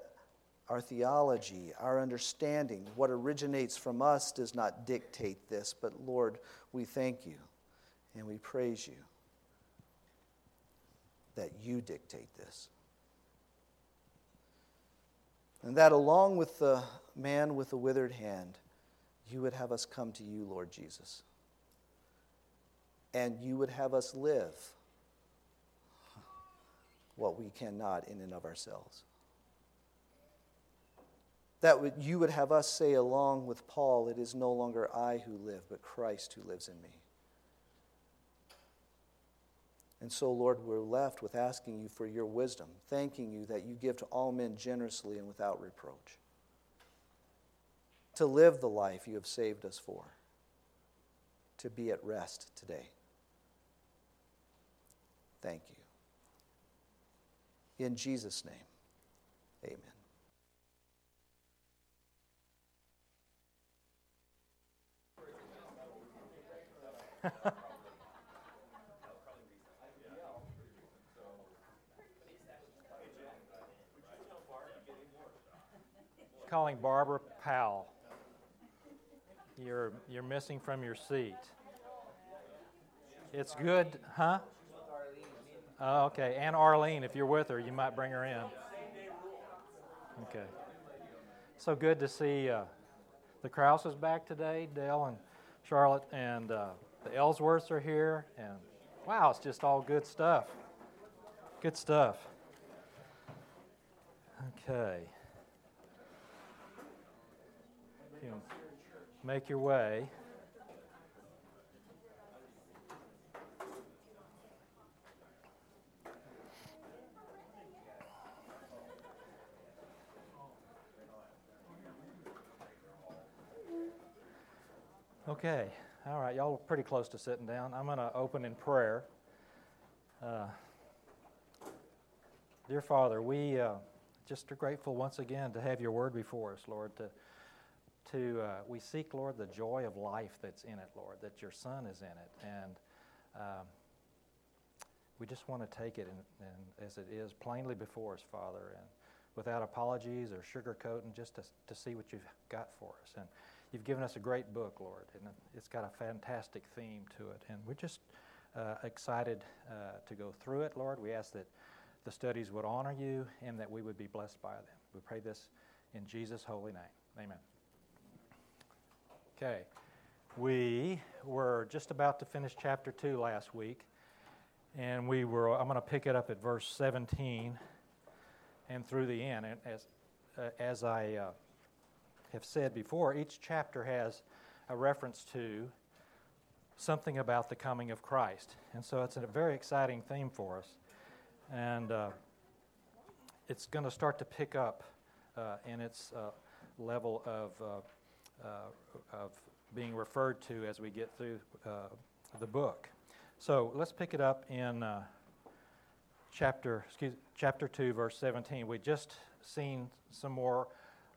our theology, our understanding, what originates from us does not dictate this, but Lord, we thank you and we praise you that you dictate this. And that along with the man with the withered hand, you would have us come to you, Lord Jesus. And you would have us live what we cannot in and of ourselves. That you would have us say, along with Paul, it is no longer I who live, but Christ who lives in me. And so, Lord, we're left with asking you for your wisdom, thanking you that you give to all men generously and without reproach. To live the life you have saved us for, to be at rest today. Thank you. In Jesus' name, amen. <laughs> calling Barbara Powell. You're, you're missing from your seat. It's good, huh? Uh, okay, and Arlene, if you're with her, you might bring her in. Okay. So good to see uh, the Krauses back today, Dale and Charlotte, and uh, the Ellsworths are here, and wow, it's just all good stuff. Good stuff. Okay. You know, make your way. Okay, all right, y'all are pretty close to sitting down. I'm going to open in prayer. Uh, dear Father, we uh, just are grateful once again to have your word before us, Lord. To, to uh, we seek, Lord, the joy of life that's in it, Lord, that your Son is in it, and um, we just want to take it and, and as it is plainly before us, Father, and without apologies or sugarcoating, just to, to see what you've got for us. And You've given us a great book, Lord, and it's got a fantastic theme to it. And we're just uh, excited uh, to go through it, Lord. We ask that the studies would honor you and that we would be blessed by them. We pray this in Jesus' holy name. Amen. Okay. We were just about to finish chapter 2 last week, and we were, I'm going to pick it up at verse 17 and through the end. And as, uh, as I uh, have said before, each chapter has a reference to something about the coming of Christ. And so it's a very exciting theme for us. And uh, it's going to start to pick up uh, in its uh, level of, uh, of being referred to as we get through uh, the book. So let's pick it up in chapter, excuse, chapter 2, verse 17. We just seen some more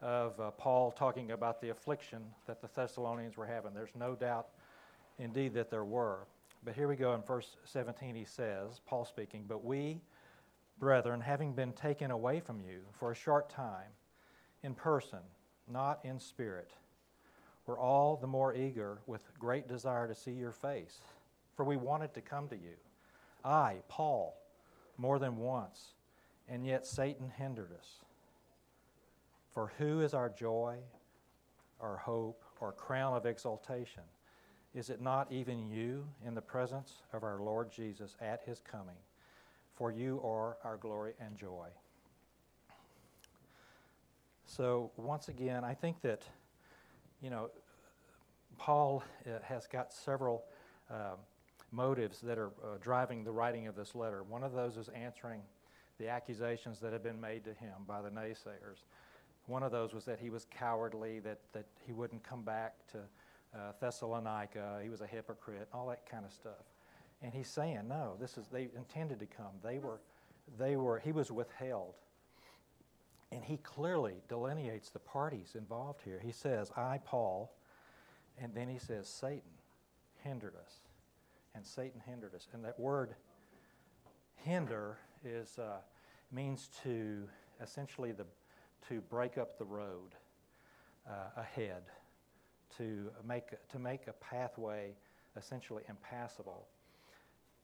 of uh, Paul talking about the affliction that the Thessalonians were having. There's no doubt, indeed, that there were. But here we go in verse 17, he says, Paul speaking, But we, brethren, having been taken away from you for a short time, in person, not in spirit, were all the more eager with great desire to see your face, for we wanted to come to you. I, Paul, more than once, and yet Satan hindered us. For who is our joy, our hope, our crown of exaltation? Is it not even you in the presence of our Lord Jesus at his coming? For you are our glory and joy. So, once again, I think that, you know, Paul uh, has got several uh, motives that are uh, driving the writing of this letter. One of those is answering the accusations that have been made to him by the naysayers. One of those was that he was cowardly, that, that he wouldn't come back to uh, Thessalonica, he was a hypocrite, all that kind of stuff. And he's saying, no, this is they intended to come. They were, they were, he was withheld. And he clearly delineates the parties involved here. He says, I, Paul, and then he says, Satan hindered us. And Satan hindered us. And that word hinder is, uh, means to essentially the to break up the road uh, ahead, to make, to make a pathway essentially impassable.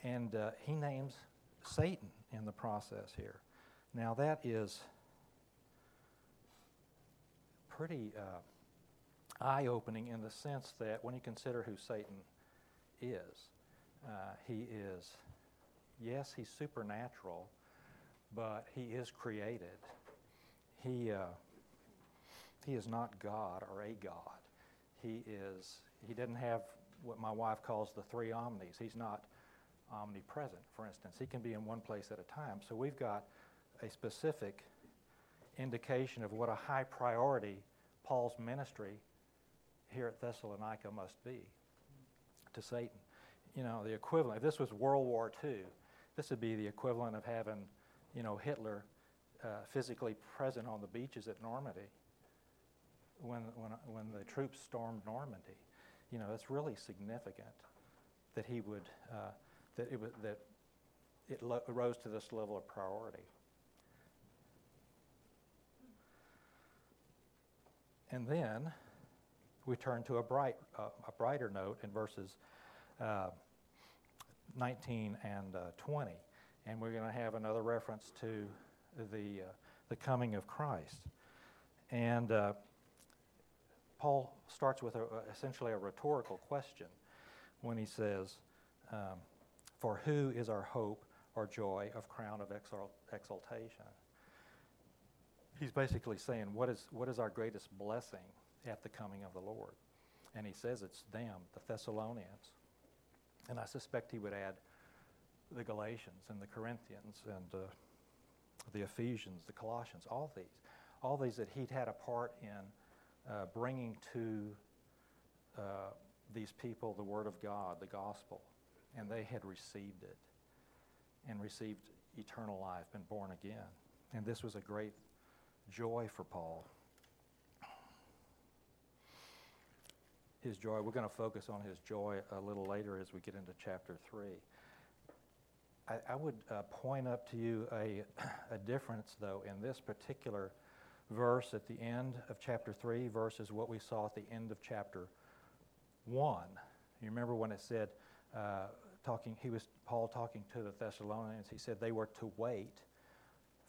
And uh, he names Satan in the process here. Now, that is pretty uh, eye opening in the sense that when you consider who Satan is, uh, he is, yes, he's supernatural, but he is created he, uh, he is not God or a God. He is, he doesn't have what my wife calls the three omnis. He's not omnipresent, for instance. He can be in one place at a time. So we've got a specific indication of what a high priority Paul's ministry here at Thessalonica must be to Satan. You know, the equivalent, if this was World War II, this would be the equivalent of having, you know, Hitler uh, physically present on the beaches at Normandy when, when, when the troops stormed Normandy. You know, it's really significant that he would, uh, that it, that it lo- rose to this level of priority. And then we turn to a, bright, uh, a brighter note in verses uh, 19 and uh, 20. And we're going to have another reference to the, uh, the coming of Christ. And uh, Paul starts with a, essentially a rhetorical question when he says, um, For who is our hope or joy of crown of exaltation? He's basically saying, what is, what is our greatest blessing at the coming of the Lord? And he says it's them, the Thessalonians. And I suspect he would add the Galatians and the Corinthians and uh, the Ephesians, the Colossians, all these. All these that he'd had a part in uh, bringing to uh, these people the Word of God, the gospel. And they had received it and received eternal life, been born again. And this was a great joy for Paul. His joy, we're going to focus on his joy a little later as we get into chapter 3. I, I would uh, point up to you a, a difference, though, in this particular verse at the end of chapter 3 versus what we saw at the end of chapter 1. You remember when it said, uh, talking, he was Paul talking to the Thessalonians, he said they were to wait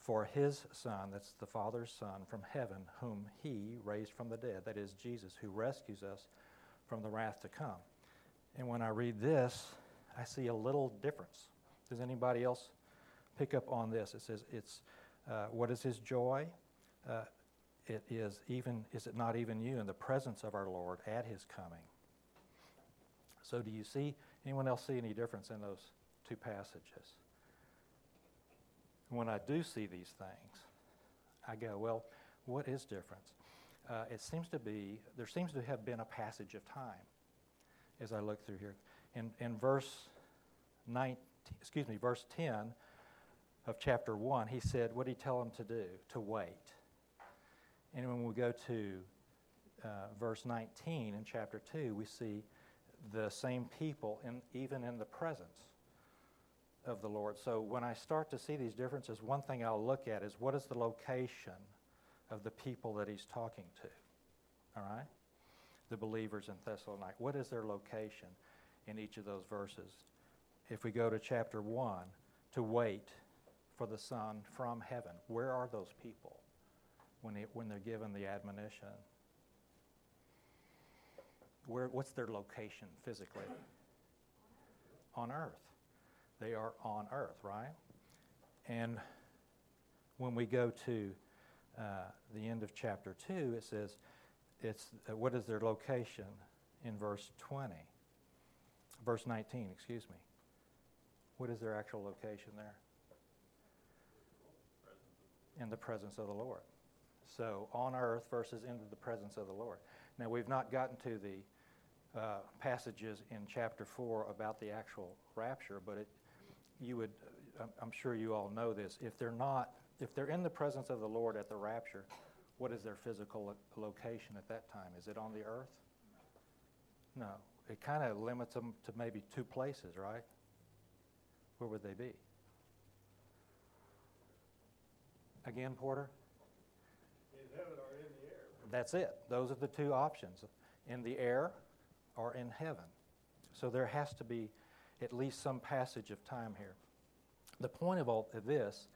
for his son, that's the Father's son from heaven, whom he raised from the dead, that is Jesus, who rescues us from the wrath to come. And when I read this, I see a little difference. Does anybody else pick up on this? It says, "It's uh, what is his joy? Uh, it is even is it not even you in the presence of our Lord at his coming." So, do you see anyone else see any difference in those two passages? When I do see these things, I go, "Well, what is difference?" Uh, it seems to be there seems to have been a passage of time as I look through here. In in verse 19 excuse me, verse 10 of chapter 1, he said, What did he tell them to do? To wait. And when we go to uh, verse 19 in chapter 2, we see the same people, in, even in the presence of the Lord. So when I start to see these differences, one thing I'll look at is what is the location of the people that he's talking to? All right? The believers in Thessalonica. What is their location in each of those verses? if we go to chapter 1, to wait for the Son from heaven. Where are those people when, they, when they're given the admonition? Where, what's their location physically? On earth. They are on earth, right? And when we go to uh, the end of chapter 2, it says, it's, uh, what is their location in verse 20? Verse 19, excuse me. What is their actual location there? In the presence of the Lord. So on earth versus into the presence of the Lord. Now, we've not gotten to the uh, passages in chapter 4 about the actual rapture, but it, you would, I'm sure you all know this. If they're not, if they're in the presence of the Lord at the rapture, what is their physical location at that time? Is it on the earth? No. It kind of limits them to maybe two places, right? where would they be? Again, Porter? In heaven or in the air. That's it. Those are the two options in the air or in heaven. So there has to be at least some passage of time here. The point of all of this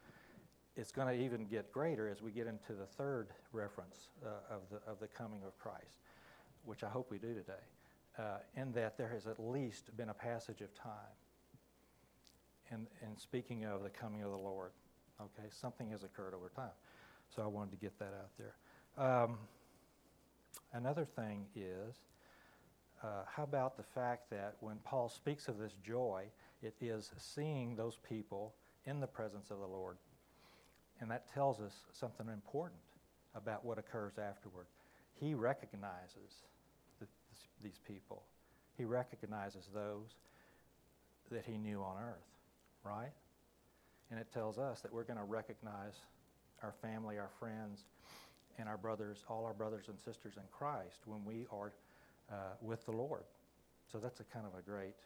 is going to even get greater as we get into the third reference uh, of, the, of the coming of Christ, which I hope we do today, uh, in that there has at least been a passage of time and, and speaking of the coming of the Lord, okay, something has occurred over time. So I wanted to get that out there. Um, another thing is, uh, how about the fact that when Paul speaks of this joy, it is seeing those people in the presence of the Lord. And that tells us something important about what occurs afterward. He recognizes the, these people, he recognizes those that he knew on earth right? And it tells us that we're going to recognize our family, our friends, and our brothers, all our brothers and sisters in Christ when we are uh, with the Lord. So that's a kind of a great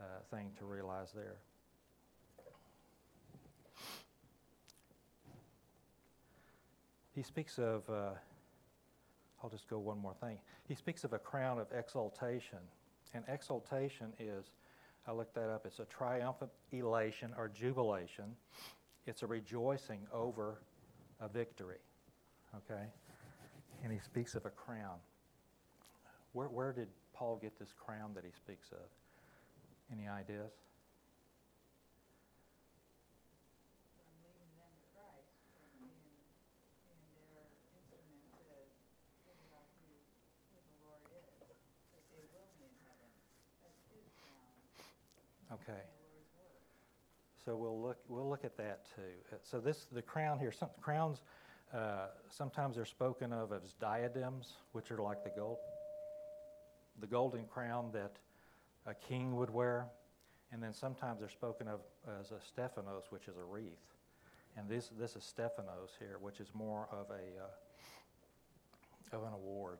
uh, thing to realize there. He speaks of uh, I'll just go one more thing. He speaks of a crown of exaltation. And exaltation is, I looked that up, it's a triumphant elation or jubilation. It's a rejoicing over a victory. Okay? And he speaks of a crown. Where, where did Paul get this crown that he speaks of? Any ideas? Okay. So we'll look we'll look at that too. Uh, so this the crown here. Some crowns uh, sometimes they're spoken of as diadems, which are like the gold the golden crown that a king would wear, and then sometimes they're spoken of as a Stephanos, which is a wreath. And this this is Stephanos here, which is more of a uh, of an award.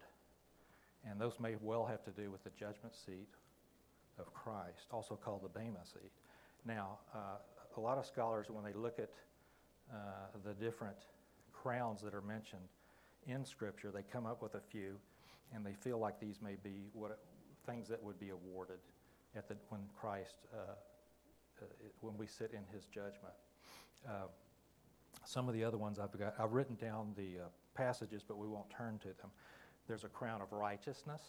And those may well have to do with the judgment seat of Christ, also called the Bema seat. Now, uh, a lot of scholars, when they look at uh, the different crowns that are mentioned in Scripture, they come up with a few, and they feel like these may be what things that would be awarded at the when Christ uh, uh when we sit in His judgment. Uh, some of the other ones I've got, I've written down the uh, passages, but we won't turn to them. There's a crown of righteousness,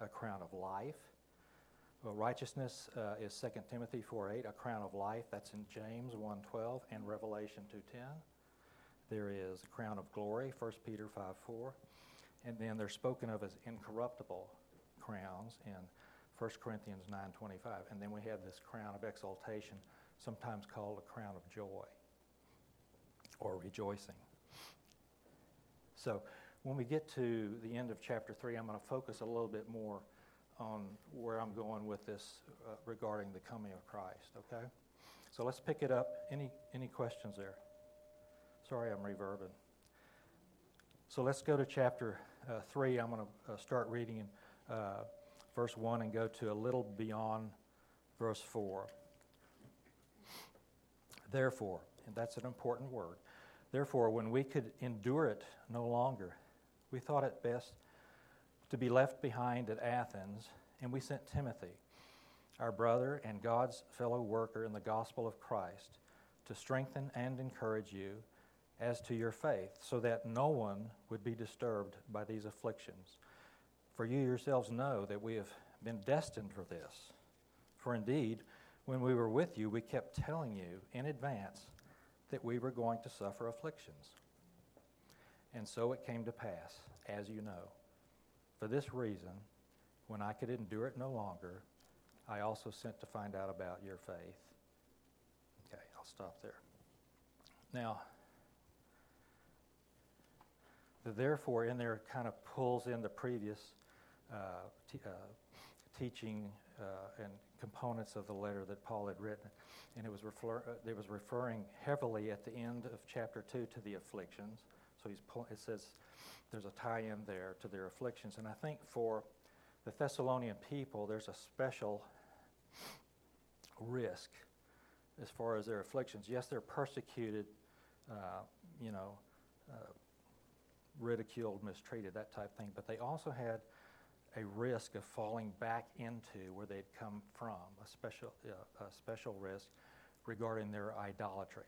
a crown of life, well, righteousness uh, is 2 Timothy 4.8, a crown of life. That's in James 1.12 and Revelation 2.10. There is a crown of glory, 1 Peter 5.4. And then they're spoken of as incorruptible crowns in 1 Corinthians 9.25. And then we have this crown of exaltation, sometimes called a crown of joy or rejoicing. So when we get to the end of chapter 3, I'm going to focus a little bit more on where I'm going with this uh, regarding the coming of Christ, okay? So let's pick it up. Any, any questions there? Sorry, I'm reverbing. So let's go to chapter uh, 3. I'm going to uh, start reading in uh, verse 1 and go to a little beyond verse 4. Therefore, and that's an important word. Therefore, when we could endure it no longer, we thought it best to be left behind at Athens, and we sent Timothy, our brother and God's fellow worker in the gospel of Christ, to strengthen and encourage you as to your faith, so that no one would be disturbed by these afflictions. For you yourselves know that we have been destined for this. For indeed, when we were with you, we kept telling you in advance that we were going to suffer afflictions. And so it came to pass, as you know. For this reason, when I could endure it no longer, I also sent to find out about your faith. Okay, I'll stop there. Now, the therefore in there kind of pulls in the previous uh, t- uh, teaching uh, and components of the letter that Paul had written. And it was, refer- uh, it was referring heavily at the end of chapter 2 to the afflictions. So he's pull- it says, there's a tie in there to their afflictions. And I think for the Thessalonian people, there's a special risk as far as their afflictions. Yes, they're persecuted, uh, you know, uh, ridiculed, mistreated, that type of thing, but they also had a risk of falling back into where they'd come from, a special, uh, a special risk regarding their idolatry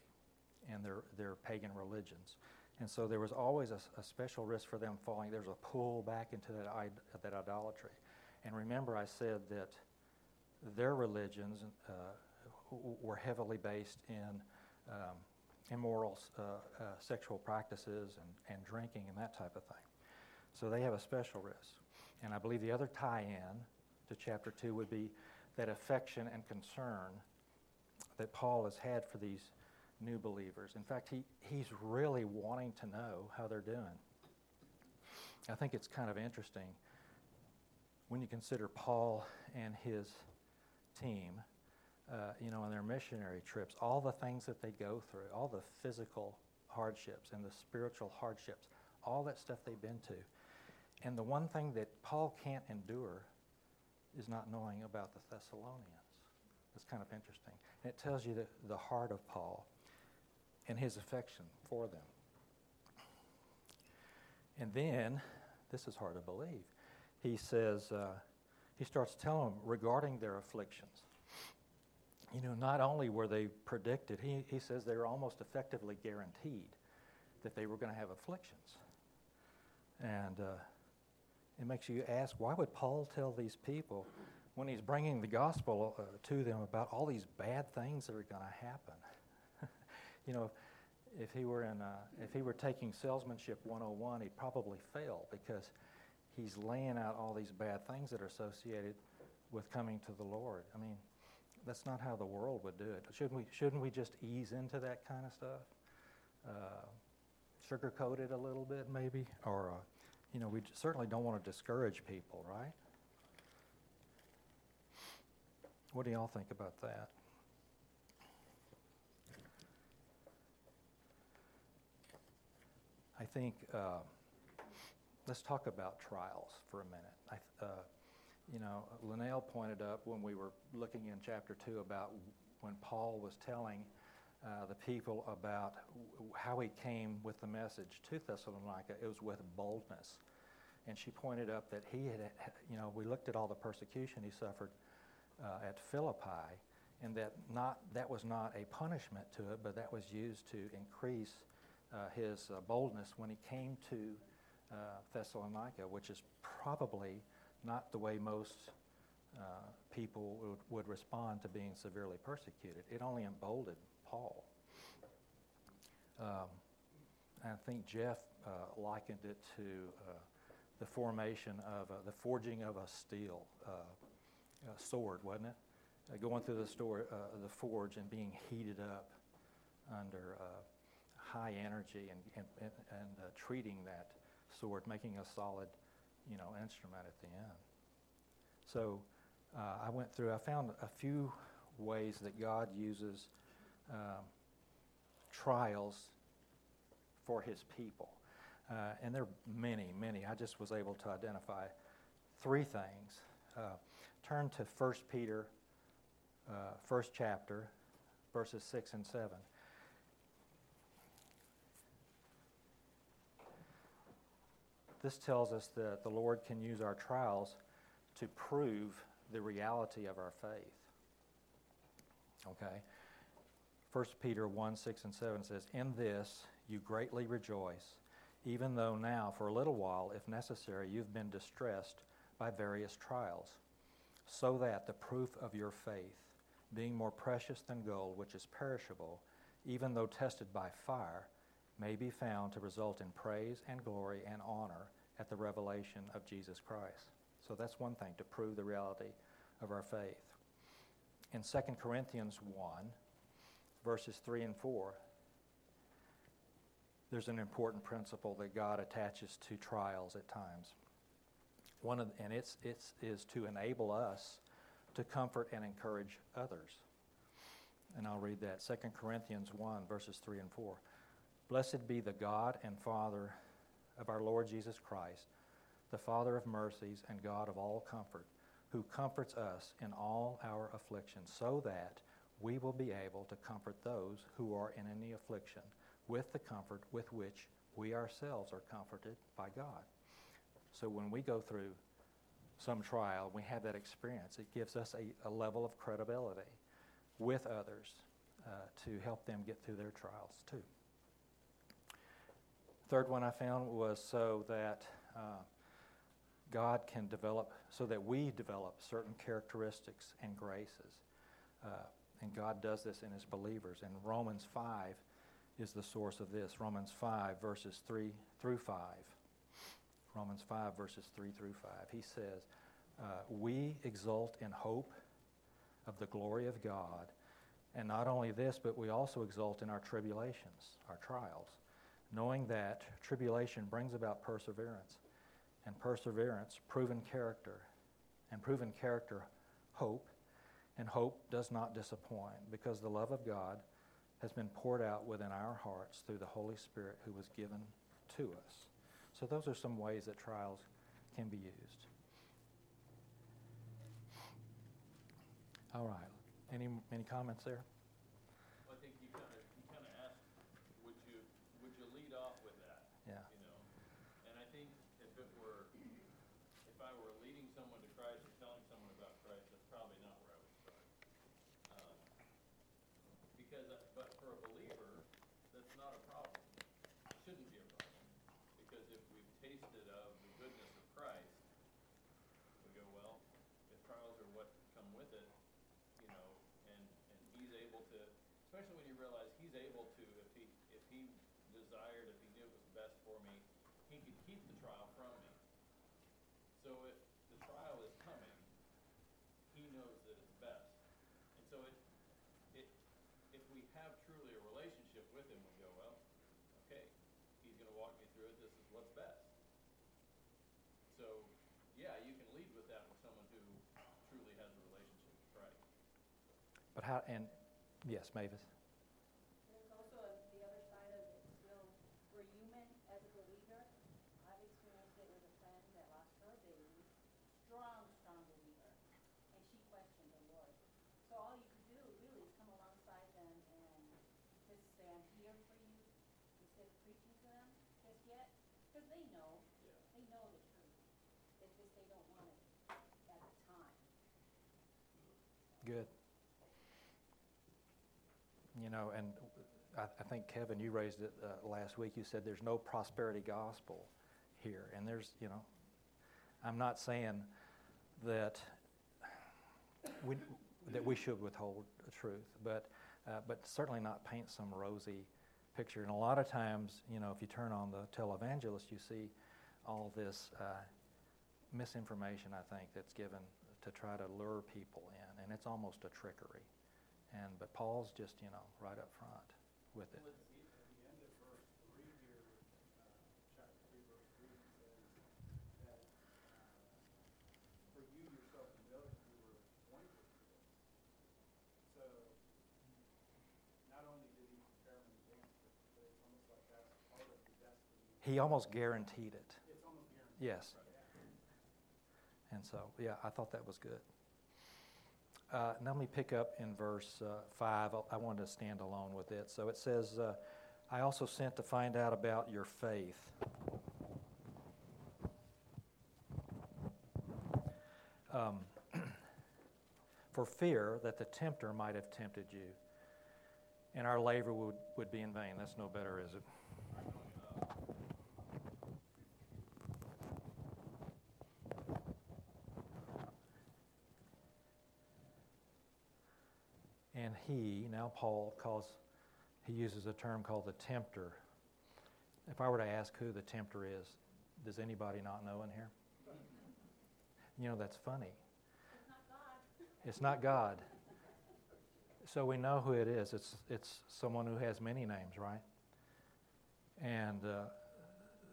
and their, their pagan religions. And so there was always a, a, special risk for them falling. There's a pull back into that, that idolatry. And remember, I said that their religions uh, were heavily based in um, immoral uh, uh, sexual practices and, and drinking and that type of thing. So they have a special risk. And I believe the other tie in to chapter 2 would be that affection and concern that Paul has had for these new believers. In fact, he, he's really wanting to know how they're doing. I think it's kind of interesting when you consider Paul and his team, uh, you know, on their missionary trips, all the things that they go through, all the physical hardships and the spiritual hardships, all that stuff they've been to. And the one thing that Paul can't endure is not knowing about the Thessalonians. It's kind of interesting. And it tells you the, the heart of Paul and his affection for them. And then this is hard to believe. He says, uh, he starts telling them regarding their afflictions. You know, not only were they predicted, he, he says they were almost effectively guaranteed that they were going to have afflictions. And uh, it makes you ask why would Paul tell these people when he's bringing the gospel uh, to them about all these bad things that are going to happen? <laughs> you know, if he were in, uh, if he were taking salesmanship 101, he'd probably fail because he's laying out all these bad things that are associated with coming to the Lord. I mean, that's not how the world would do it. Shouldn't we? Shouldn't we just ease into that kind of stuff? Uh, sugarcoat it a little bit, maybe, or uh, you know, we certainly don't want to discourage people, right? What do y'all think about that? I think uh, let's talk about trials for a minute. I, uh, you know, Linnell pointed up when we were looking in chapter 2 about when Paul was telling uh, the people about how he came with the message to Thessalonica, it was with boldness. And she pointed up that he had, you know, we looked at all the persecution he suffered uh, at Philippi, and that not that was not a punishment to it, but that was used to increase uh, his uh, boldness when he came to uh, Thessalonica, which is probably not the way most uh, people would, would, respond to being severely persecuted. It only emboldened Paul. Um, I think Jeff uh, likened it to uh, the formation of the forging of a steel uh, sword, wasn't it? going through the, store, the forge and being heated up under high energy and, and, and treating that sword, making a solid you know, instrument at the end. So uh, I went through, I found a few ways that God uses um, trials for his people. Uh, and there are many, many. I just was able to identify three things. Uh, turn to 1 Peter, uh, first chapter, verses 6 and 7. This tells us that the Lord can use our trials to prove the reality of our faith. Okay? 1 Peter 1 6 and 7 says, In this you greatly rejoice, even though now, for a little while, if necessary, you've been distressed by various trials, so that the proof of your faith, being more precious than gold, which is perishable, even though tested by fire, may be found to result in praise and glory and honor at the revelation of Jesus Christ. So that's one thing to prove the reality of our faith. In 2 Corinthians 1, verses 3 and 4, there's an important principle that God attaches to trials at times. One of, and it's, it's is to enable us to comfort and encourage others. And I'll read that. 2 Corinthians 1, verses 3 and 4. Blessed be the God and Father of our Lord Jesus Christ, the Father of mercies and God of all comfort, who comforts us in all our afflictions, so that we will be able to comfort those who are in any affliction with the comfort with which we ourselves are comforted by God. So when we go through some trial, we have that experience. It gives us a, a level of credibility with others uh, to help them get through their trials too. Third one I found was so that uh, God can develop, so that we develop certain characteristics and graces. Uh, and God does this in His believers. And Romans 5 is the source of this. Romans 5, verses 3 through 5. Romans 5, verses 3 through 5. He says, uh, We exult in hope of the glory of God. And not only this, but we also exult in our tribulations, our trials knowing that tribulation brings about perseverance, and perseverance, proven character, and proven character, hope, and hope does not disappoint because the love of God has been poured out within our hearts through the Holy Spirit who was given to us. So, those are some ways that trials can be used. All right. Any, any comments there? Yeah. Yeah. You know, and I think if it were, if I were leading someone to Christ or telling someone about Christ, that's probably not where I would start. Um, Because, uh, but for a believer, that's not a problem. It shouldn't be a problem. Because if we've tasted of the goodness of Christ, we go, well, if trials are what come with it, you know, and, and he's able to, especially when you realize he's able to, if he, if he desired, if he knew it was best for me, he could keep the trial from me. So if the trial is coming, he knows that it's best. And so it, it, if we have truly a relationship with him, we go, well, okay, he's gonna walk me through it, this is what's best. So, yeah, you can lead with that with someone who truly has a relationship with Christ. But how, and, yes, Mavis? There's also a, the other side of it, still, we're human as a believer. I've experienced it with a friend that lost her baby, strong, strong believer, and she questioned the Lord. So all you can do really is come alongside them and just say, I'm here for you, instead of preaching to them just yet, because they know, Yeah. they know the truth. It's just they don't want it at the time. Good. You know, and I, I think, Kevin, you raised it uh, last week. You said there's no prosperity gospel here. And there's, you know, I'm not saying that we, that we should withhold the truth, but, uh, but certainly not paint some rosy picture. And a lot of times, you know, if you turn on the televangelist, you see all this uh, misinformation, I think, that's given to try to lure people in, and it's almost a trickery. And but Paul's just, you know, right up front with it. Well, the- the end of verse three here, uh, chapter three, verse three, says that, uh, for you yourself to know that were appointed for. So, not only did he prepare him in but, but it's almost like that's part of the destiny. He almost guaranteed it. It's almost guaranteed. Yes. And so, yeah, I thought that was good. Uh, now let me pick up in verse uh, 5. I- wanted to stand alone with it. So it says, uh, I also sent to find out about your faith. Um, <clears throat> for fear that the tempter might have tempted you, and our labor would, would be in vain. That's no better, is it? And he, now Paul calls, he uses a term called the tempter. If I were to ask who the tempter is, does anybody not know in here? You know, that's funny. It's not God. It's not God. So we know who it is. It's, it's someone who has many names, right? And uh,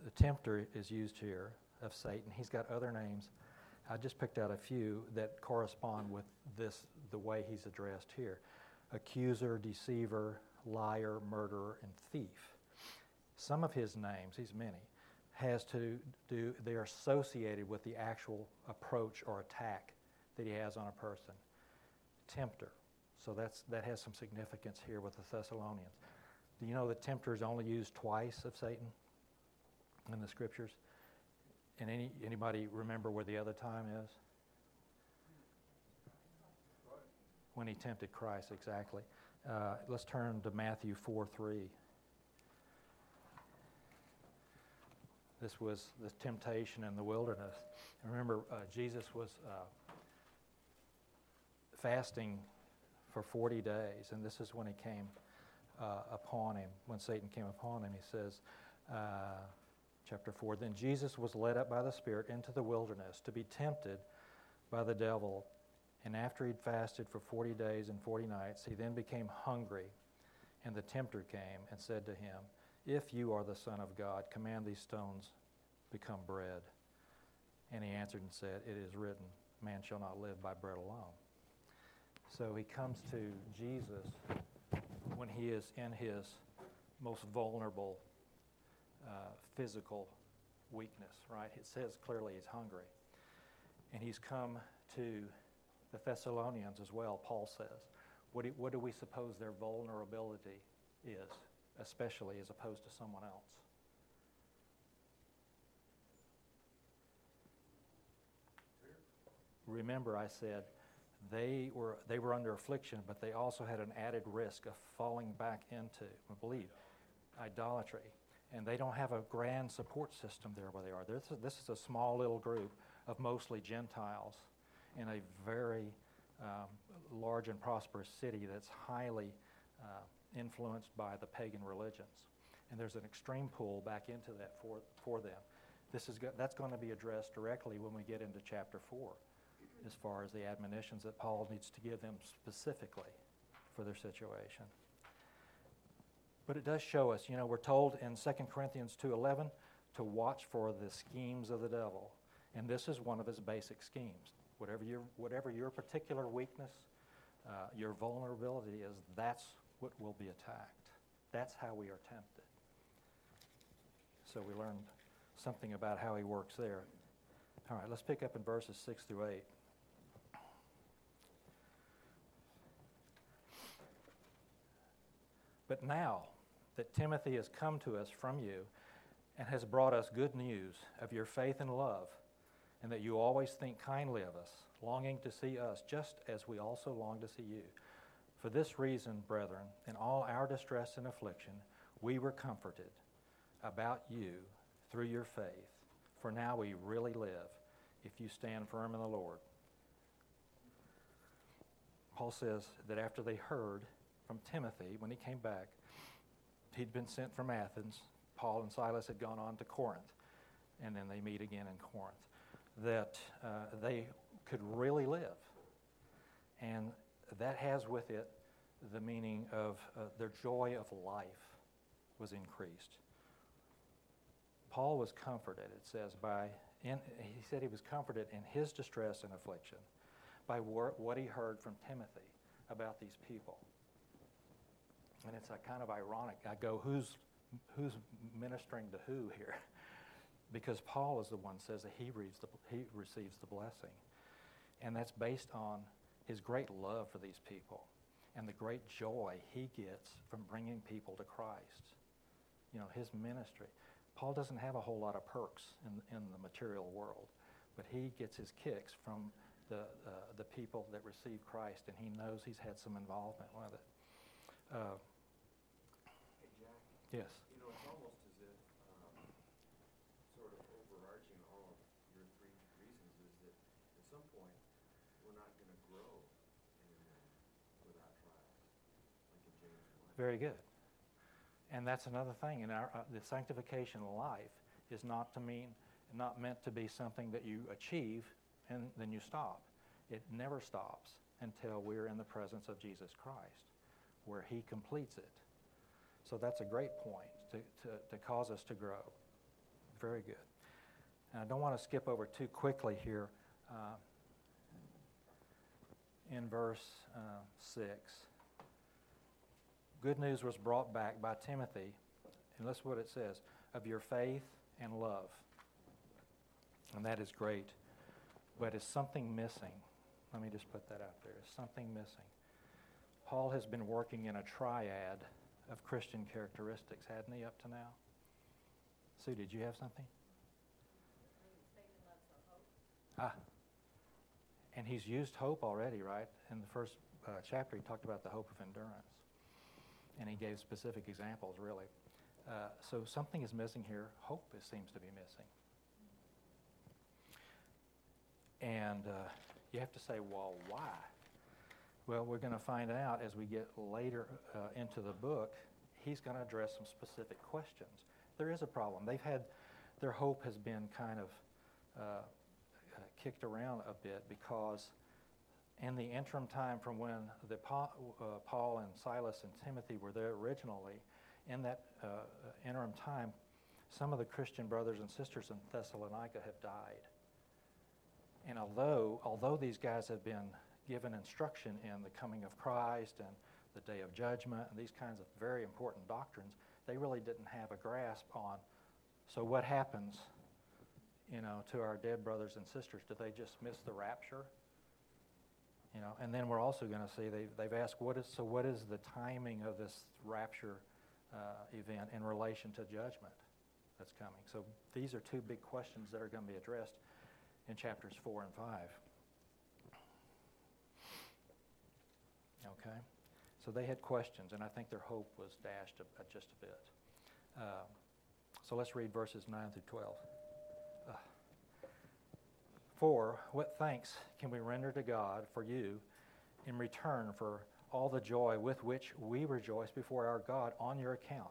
the tempter is used here of Satan. He's got other names. I just picked out a few that correspond with this, the way he's addressed here accuser, deceiver, liar, murderer, and thief. Some of his names, he's many, has to do, they are associated with the actual approach or attack that he has on a person. Tempter. So that's, that has some significance here with the Thessalonians. Do you know that tempter is only used twice of Satan in the scriptures? And any, anybody remember where the other time is? When he tempted Christ, exactly. Uh, let's turn to Matthew 4 3. This was the temptation in the wilderness. Remember, uh, Jesus was uh, fasting for 40 days, and this is when he came uh, upon him, when Satan came upon him. He says, uh, chapter 4 Then Jesus was led up by the Spirit into the wilderness to be tempted by the devil. And after he'd fasted for 40 days and 40 nights, he then became hungry. And the tempter came and said to him, If you are the Son of God, command these stones become bread. And he answered and said, It is written, Man shall not live by bread alone. So he comes to Jesus when he is in his most vulnerable uh, physical weakness, right? It says clearly he's hungry. And he's come to the Thessalonians as well, Paul says. What do, what do we suppose their vulnerability is, especially as opposed to someone else? Remember, I said they were, they were under affliction, but they also had an added risk of falling back into, I believe, idolatry. And they don't have a grand support system there where they are. This is, this is a small little group of mostly Gentiles in a very um, large and prosperous city that's highly uh, influenced by the pagan religions. And there's an extreme pull back into that for, for them. This is go- that's going to be addressed directly when we get into chapter 4 as far as the admonitions that Paul needs to give them specifically for their situation. But it does show us, you know, we're told in 2 Corinthians 2:11 to watch for the schemes of the devil. And this is one of his basic schemes. Whatever your, whatever your particular weakness, uh, your vulnerability is, that's what will be attacked. That's how we are tempted. So we learned something about how he works there. All right, let's pick up in verses 6 through 8. But now that Timothy has come to us from you and has brought us good news of your faith and love, and that you always think kindly of us, longing to see us just as we also long to see you. For this reason, brethren, in all our distress and affliction, we were comforted about you through your faith. For now we really live if you stand firm in the Lord. Paul says that after they heard from Timothy when he came back. He'd been sent from Athens. Paul and Silas had gone on to Corinth, and then they meet again in Corinth. That uh, they could really live. And that has with it the meaning of uh, their joy of life was increased. Paul was comforted, it says, by, in, he said he was comforted in his distress and affliction by what he heard from Timothy about these people. And it's a kind of ironic. I go, who's, who's ministering to who here? <laughs> because Paul is the one says that he, reads the, he receives the blessing. And that's based on his great love for these people and the great joy he gets from bringing people to Christ. You know, his ministry. Paul doesn't have a whole lot of perks in, in the material world, but he gets his kicks from the, uh, the people that receive Christ, and he knows he's had some involvement with it. Uh, Yes. You know, it's almost as if, um, sort of overarching all of your three reasons is that at some point, we're not going to grow anymore without trials, like in James 1. Very good. And that's another thing. In our, uh, the sanctification of life is not to mean, not meant to be something that you achieve and then you stop. It never stops until we're in the presence of Jesus Christ, where He completes it. So that's a great point to, to, to cause us to grow. Very good. And I don't want to skip over too quickly here. Uh, in verse uh, 6, good news was brought back by Timothy, and listen what it says of your faith and love. And that is great. But is something missing? Let me just put that out there. Is something missing? Paul has been working in a triad of Christian characteristics, hadn't he, up to now? Sue, did you have something? Ah. And he's used hope already, right? In the first uh, chapter, he talked about the hope of endurance. And he gave specific examples, really. Uh, so something is missing here. Hope seems to be missing. And uh, you have to say, well, why? Well, we're going to find out as we get later uh, into the book. He's going to address some specific questions. There is a problem. They've had their hope has been kind of uh, uh, kicked around a bit because in the interim time from when the Paul, uh, Paul and Silas and Timothy were there originally, in that uh, uh, interim time, some of the Christian brothers and sisters in Thessalonica have died. And although although these guys have been given instruction in the coming of Christ and the day of judgment and these kinds of very important doctrines, they really didn't have a grasp on. So, what happens, you know, to our dead brothers and sisters? Do they just miss the rapture? You know, and then we're also going to see they, they've asked what is so what is the timing of this rapture uh, event in relation to judgment that's coming. So these are two big questions that are going to be addressed in chapters four and five. Okay, so they had questions, and I think their hope was dashed a, a, just a bit. Uh, so let's read verses nine through twelve. For what thanks can we render to God for you in return for all the joy with which we rejoice before our God on your account,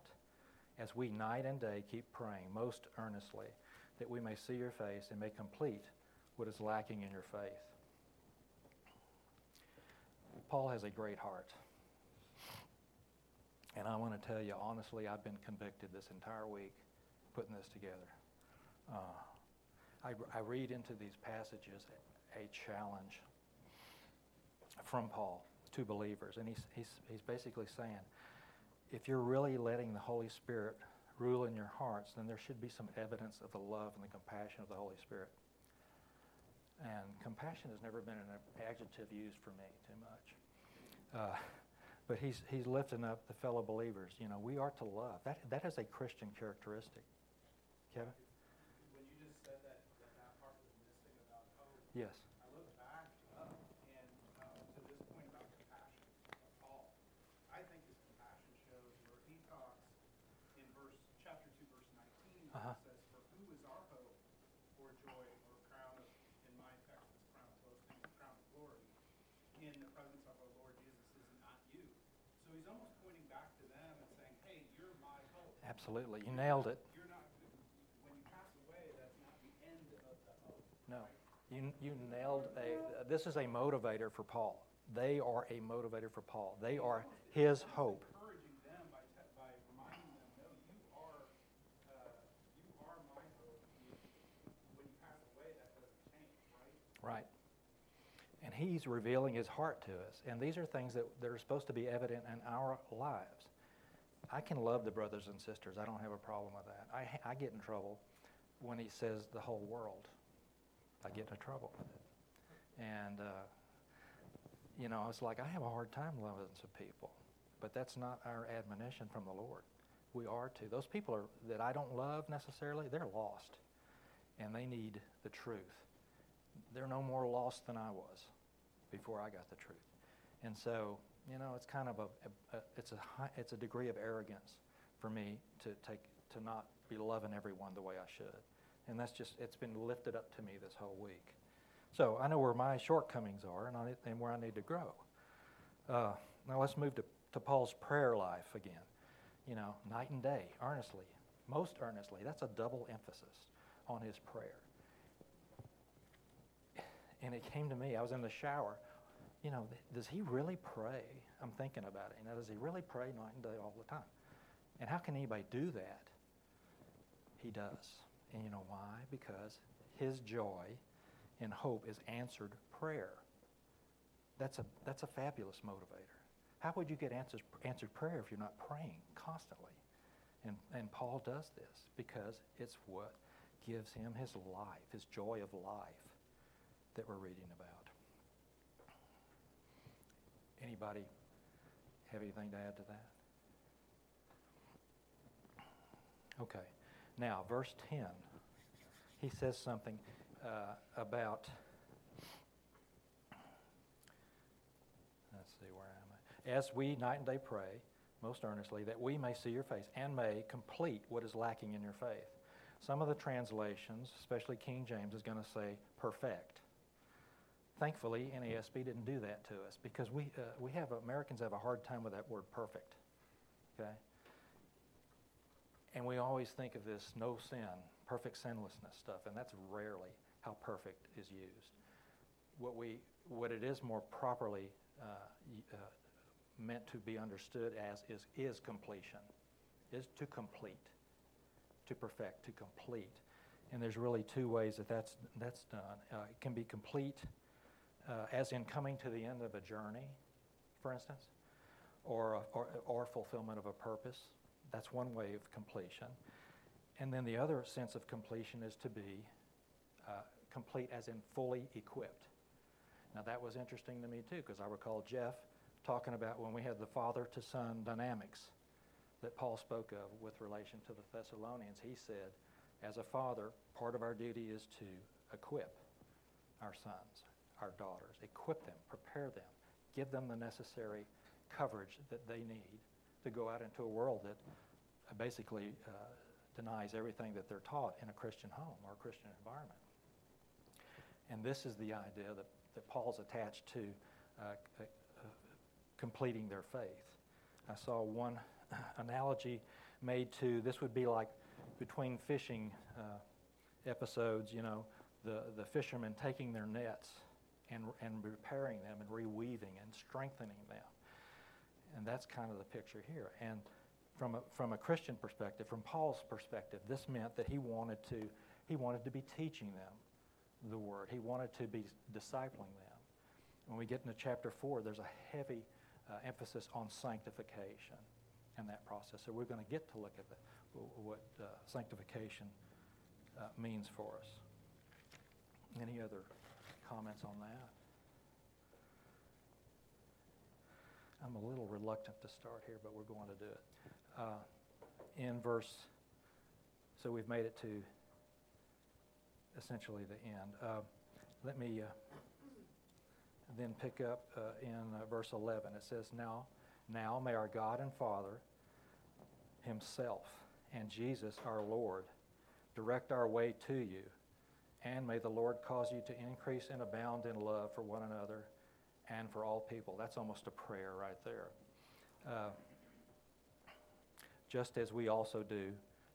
as we night and day keep praying most earnestly that we may see your face and may complete what is lacking in your faith? Paul has a great heart. And I want to tell you, honestly, I've been convicted this entire week putting this together. Uh, I, I read into these passages a challenge from Paul to believers. And he's, he's, he's basically saying, if you're really letting the Holy Spirit rule in your hearts, then there should be some evidence of the love and the compassion of the Holy Spirit. And compassion has never been an adjective used for me too much. Uh, but he's, he's lifting up the fellow believers. You know, we are to love. That, that is a Christian characteristic. Kevin? When you just said that, that, that part was missing about hope, Yes. I look back up and uh, to this point about compassion uh, Paul. I think his compassion shows where he talks in verse chapter two, verse nineteen, uh-huh. says, "For who is our hope, or joy, or crown of?" In my text, it's crown of boasting, crown of glory, in the presence of our Lord Jesus, is not you? So he's almost pointing back to them and saying, "Hey, you're my hope. Absolutely. You nailed it. You're not. When you pass away, that's not the end of the hope." No. You, you nailed a. This is a motivator for Paul. They are a motivator for Paul. They are his hope. Right. And he's revealing his heart to us. And these are things that, that are supposed to be evident in our lives. I can love the brothers and sisters. I don't have a problem with that. I, I get in trouble when he says the whole world. I get into trouble with it. And, uh, you know, it's like I have a hard time loving some people. But that's not our admonition from the Lord. We are to. Those people are, that I don't love necessarily, they're lost. And they need the truth they're no more lost than I was before I got the truth. And so, you know, it's kind of a, a, a it's a high, it's a degree of arrogance for me to take to not be loving everyone the way I should. And that's just it's been lifted up to me this whole week. So I know where my shortcomings are and, I, and where I need to grow. Uh, now let's move to, to Paul's prayer life again. You know, night and day, earnestly, most earnestly. That's a double emphasis on his prayer and it came to me. I was in the shower. You know, does he really pray? I'm thinking about it. You know, does he really pray night and day all the time? And how can anybody do that? He does. And you know why? Because his joy and hope is answered prayer. That's a, that's a fabulous motivator. How would you get answers, answered prayer if you're not praying constantly? And, and Paul does this because it's what gives him his life, his joy of life that we're reading about. Anybody have anything to add to that? Okay. Now, verse 10, he says something uh, about. Let's see, where am I? As we night and day pray, most earnestly, that we may see your face and may complete what is lacking in your faith. Some of the translations, especially King James, is going to say perfect. Thankfully, NASB didn't do that to us because we, uh, we have, Americans have a hard time with that word perfect. Okay? And we always think of this no sin, perfect sinlessness stuff, and that's rarely how perfect is used. What, we, what it is more properly uh, uh, meant to be understood as is, is completion, is to complete, to perfect, to complete. And there's really two ways that that's, that's done. Uh, it can be complete uh, as in coming to the end of a journey, for instance, or, or, or fulfillment of a purpose. That's one way of completion. And then the other sense of completion is to be uh, complete as in fully equipped. Now, that was interesting to me too, because I recall Jeff talking about when we had the father to son dynamics that Paul spoke of with relation to the Thessalonians. He said, as a father, part of our duty is to equip our sons, our daughters, equip them, prepare them, give them the necessary coverage that they need to go out into a world that basically uh, denies everything that they're taught in a Christian home or a Christian environment. And this is the idea that, that Paul's attached to uh, uh, completing their faith. I saw one <laughs> analogy made to this would be like between fishing uh, episodes, you know, the, the fishermen taking their nets and, and repairing them and reweaving and strengthening them. And that's kind of the picture here. And from a, from a Christian perspective, from Paul's perspective, this meant that he wanted to, he wanted to be teaching them the word. He wanted to be discipling them. When we get into chapter 4, there's a heavy uh, emphasis on sanctification and that process. So we're going to get to look at the, what uh, sanctification uh, means for us. Any other comments on that? I'm a little reluctant to start here, but we're going to do it. Uh, in verse, so we've made it to essentially the end. Uh, let me uh, then pick up uh, in uh, verse 11. It says, Now, now may our God and Father Himself and Jesus our Lord direct our way to you, and may the Lord cause you to increase and abound in love for one another and for all people. That's almost a prayer right there. Uh, just as we also do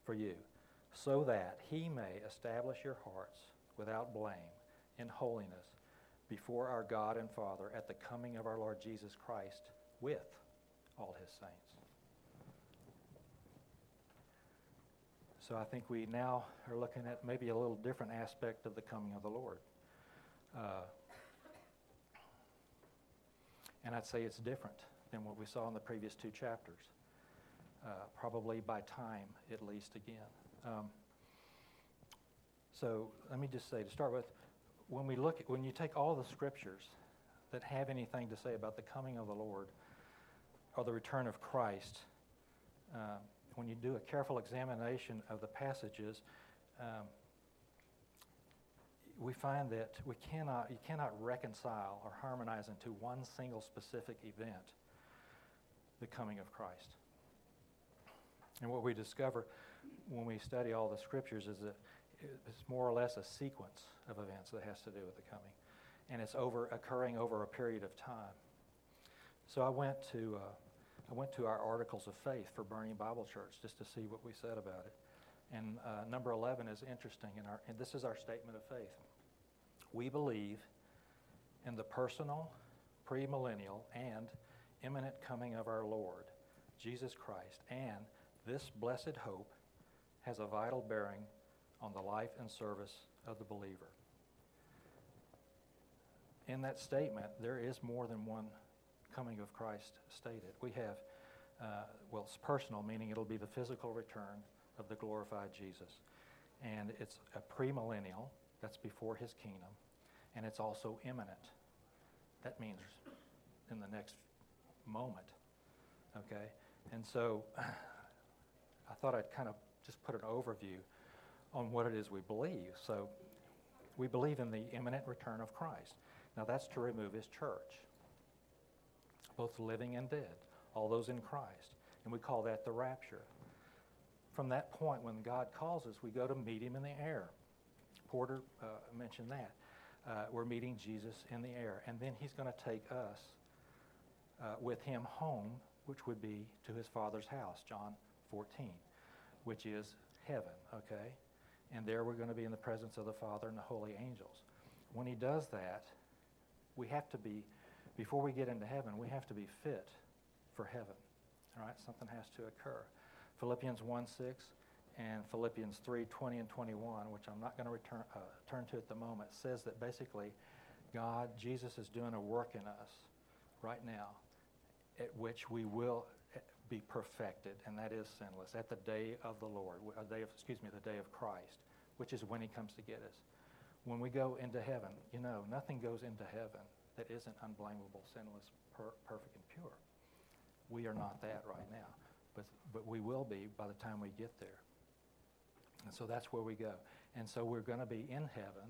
for you, so that he may establish your hearts without blame in holiness before our God and Father at the coming of our Lord Jesus Christ with all his saints. So I think we now are looking at maybe a little different aspect of the coming of the Lord. Uh, and I'd say it's different than what we saw in the previous two chapters, uh, probably by time at least again. Um, so let me just say to start with, when we look, at, when you take all the scriptures that have anything to say about the coming of the Lord or the return of Christ, uh, when you do a careful examination of the passages, um, we find that we cannot, you cannot reconcile or harmonize into one single specific event the coming of Christ. And what we discover when we study all the scriptures is that it's more or less a sequence of events that has to do with the coming. And it's over, occurring over a period of time. So I went to, uh, I went to our articles of faith for Berean Bible Church just to see what we said about it. And uh, number 11 is interesting, in our, and this is our statement of faith. We believe in the personal, premillennial, and imminent coming of our Lord, Jesus Christ, and this blessed hope has a vital bearing on the life and service of the believer. In that statement, there is more than one coming of Christ stated. We have, uh, well, it's personal, meaning it'll be the physical return of the glorified Jesus. And it's a premillennial, that's before his kingdom, and it's also imminent. That means in the next moment. Okay? And so <sighs> I thought I'd kind of just put an overview on what it is we believe. So we believe in the imminent return of Christ. Now that's to remove his church, both living and dead, all those in Christ. And we call that the rapture. From that point, when God calls us, we go to meet him in the air. Porter uh, mentioned that. Uh, we're meeting Jesus in the air. And then he's going to take us uh, with him home, which would be to his Father's house, John 14, which is heaven, okay? and there we're going to be in the presence of the Father and the holy angels. When he does that, we have to be, before we get into heaven, we have to be fit for heaven. All right? Something has to occur. Philippians 1 6 and Philippians 3 20 and 21, which I'm not going to return, uh, turn to at the moment, says that basically God, Jesus, is doing a work in us right now at which we will be perfected, and that is sinless, at the day of the Lord, a day of, excuse me, the day of Christ, which is when he comes to get us. When we go into heaven, you know, nothing goes into heaven that isn't unblameable, sinless, per- perfect, and pure. We are not that right now, but, but we will be by the time we get there. And so that's where we go. And so we're going to be in heaven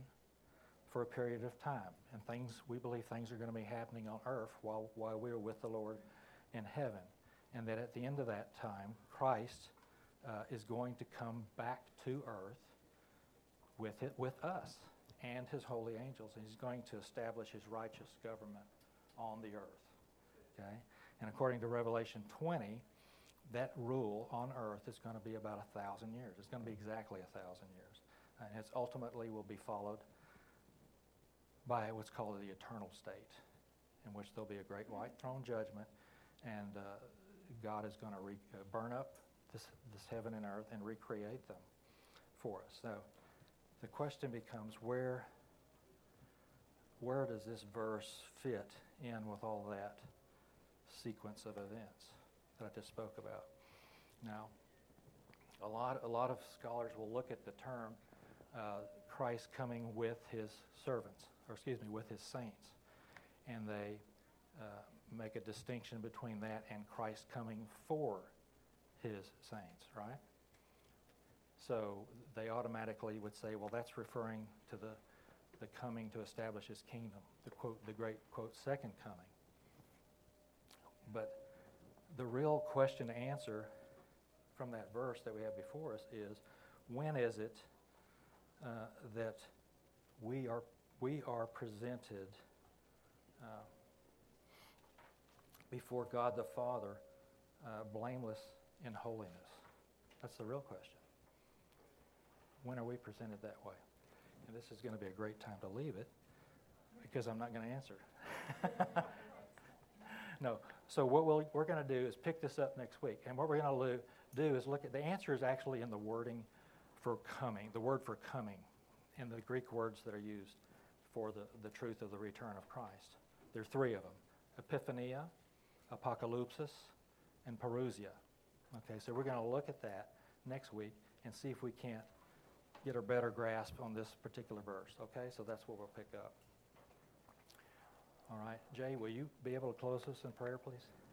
for a period of time. And things, we believe things are going to be happening on earth while, while we are with the Lord in heaven. And that at the end of that time, Christ uh, is going to come back to earth with, it, with us and his holy angels. And he's going to establish his righteous government on the earth. Okay? And according to Revelation 20, that rule on earth is going to be about a thousand years. It's going to be exactly a thousand years. And it ultimately will be followed by what's called the eternal state, in which there'll be a great white throne judgment, and uh, God is going to re- uh, burn up this, this heaven and earth and recreate them for us. So the question becomes where, where does this verse fit in with all that sequence of events that I just spoke about? Now, a lot, a lot of scholars will look at the term uh, Christ coming with his servants, or excuse me, with his saints, and they uh, make a distinction between that and Christ coming for his saints, right? So they automatically would say, well, that's referring to the, the coming to establish his kingdom, the quote, the great quote, second coming. But the real question to answer from that verse that we have before us is when is it uh, that we are, we are presented uh, before God the Father uh, blameless in holiness? That's the real question. When are we presented that way? And this is going to be a great time to leave it because I'm not going to answer. <laughs> no. So what we'll, we're going to do is pick this up next week. And what we're going to do is look at the answer is actually in the wording for coming, the word for coming, in the Greek words that are used for the, the truth of the return of Christ. There are three of them Epiphania, Apocalypsis, and Parousia. Okay, so we're going to look at that next week and see if we can't get a better grasp on this particular verse. Okay, so that's what we'll pick up. All right, Jay, will you be able to close us in prayer, please?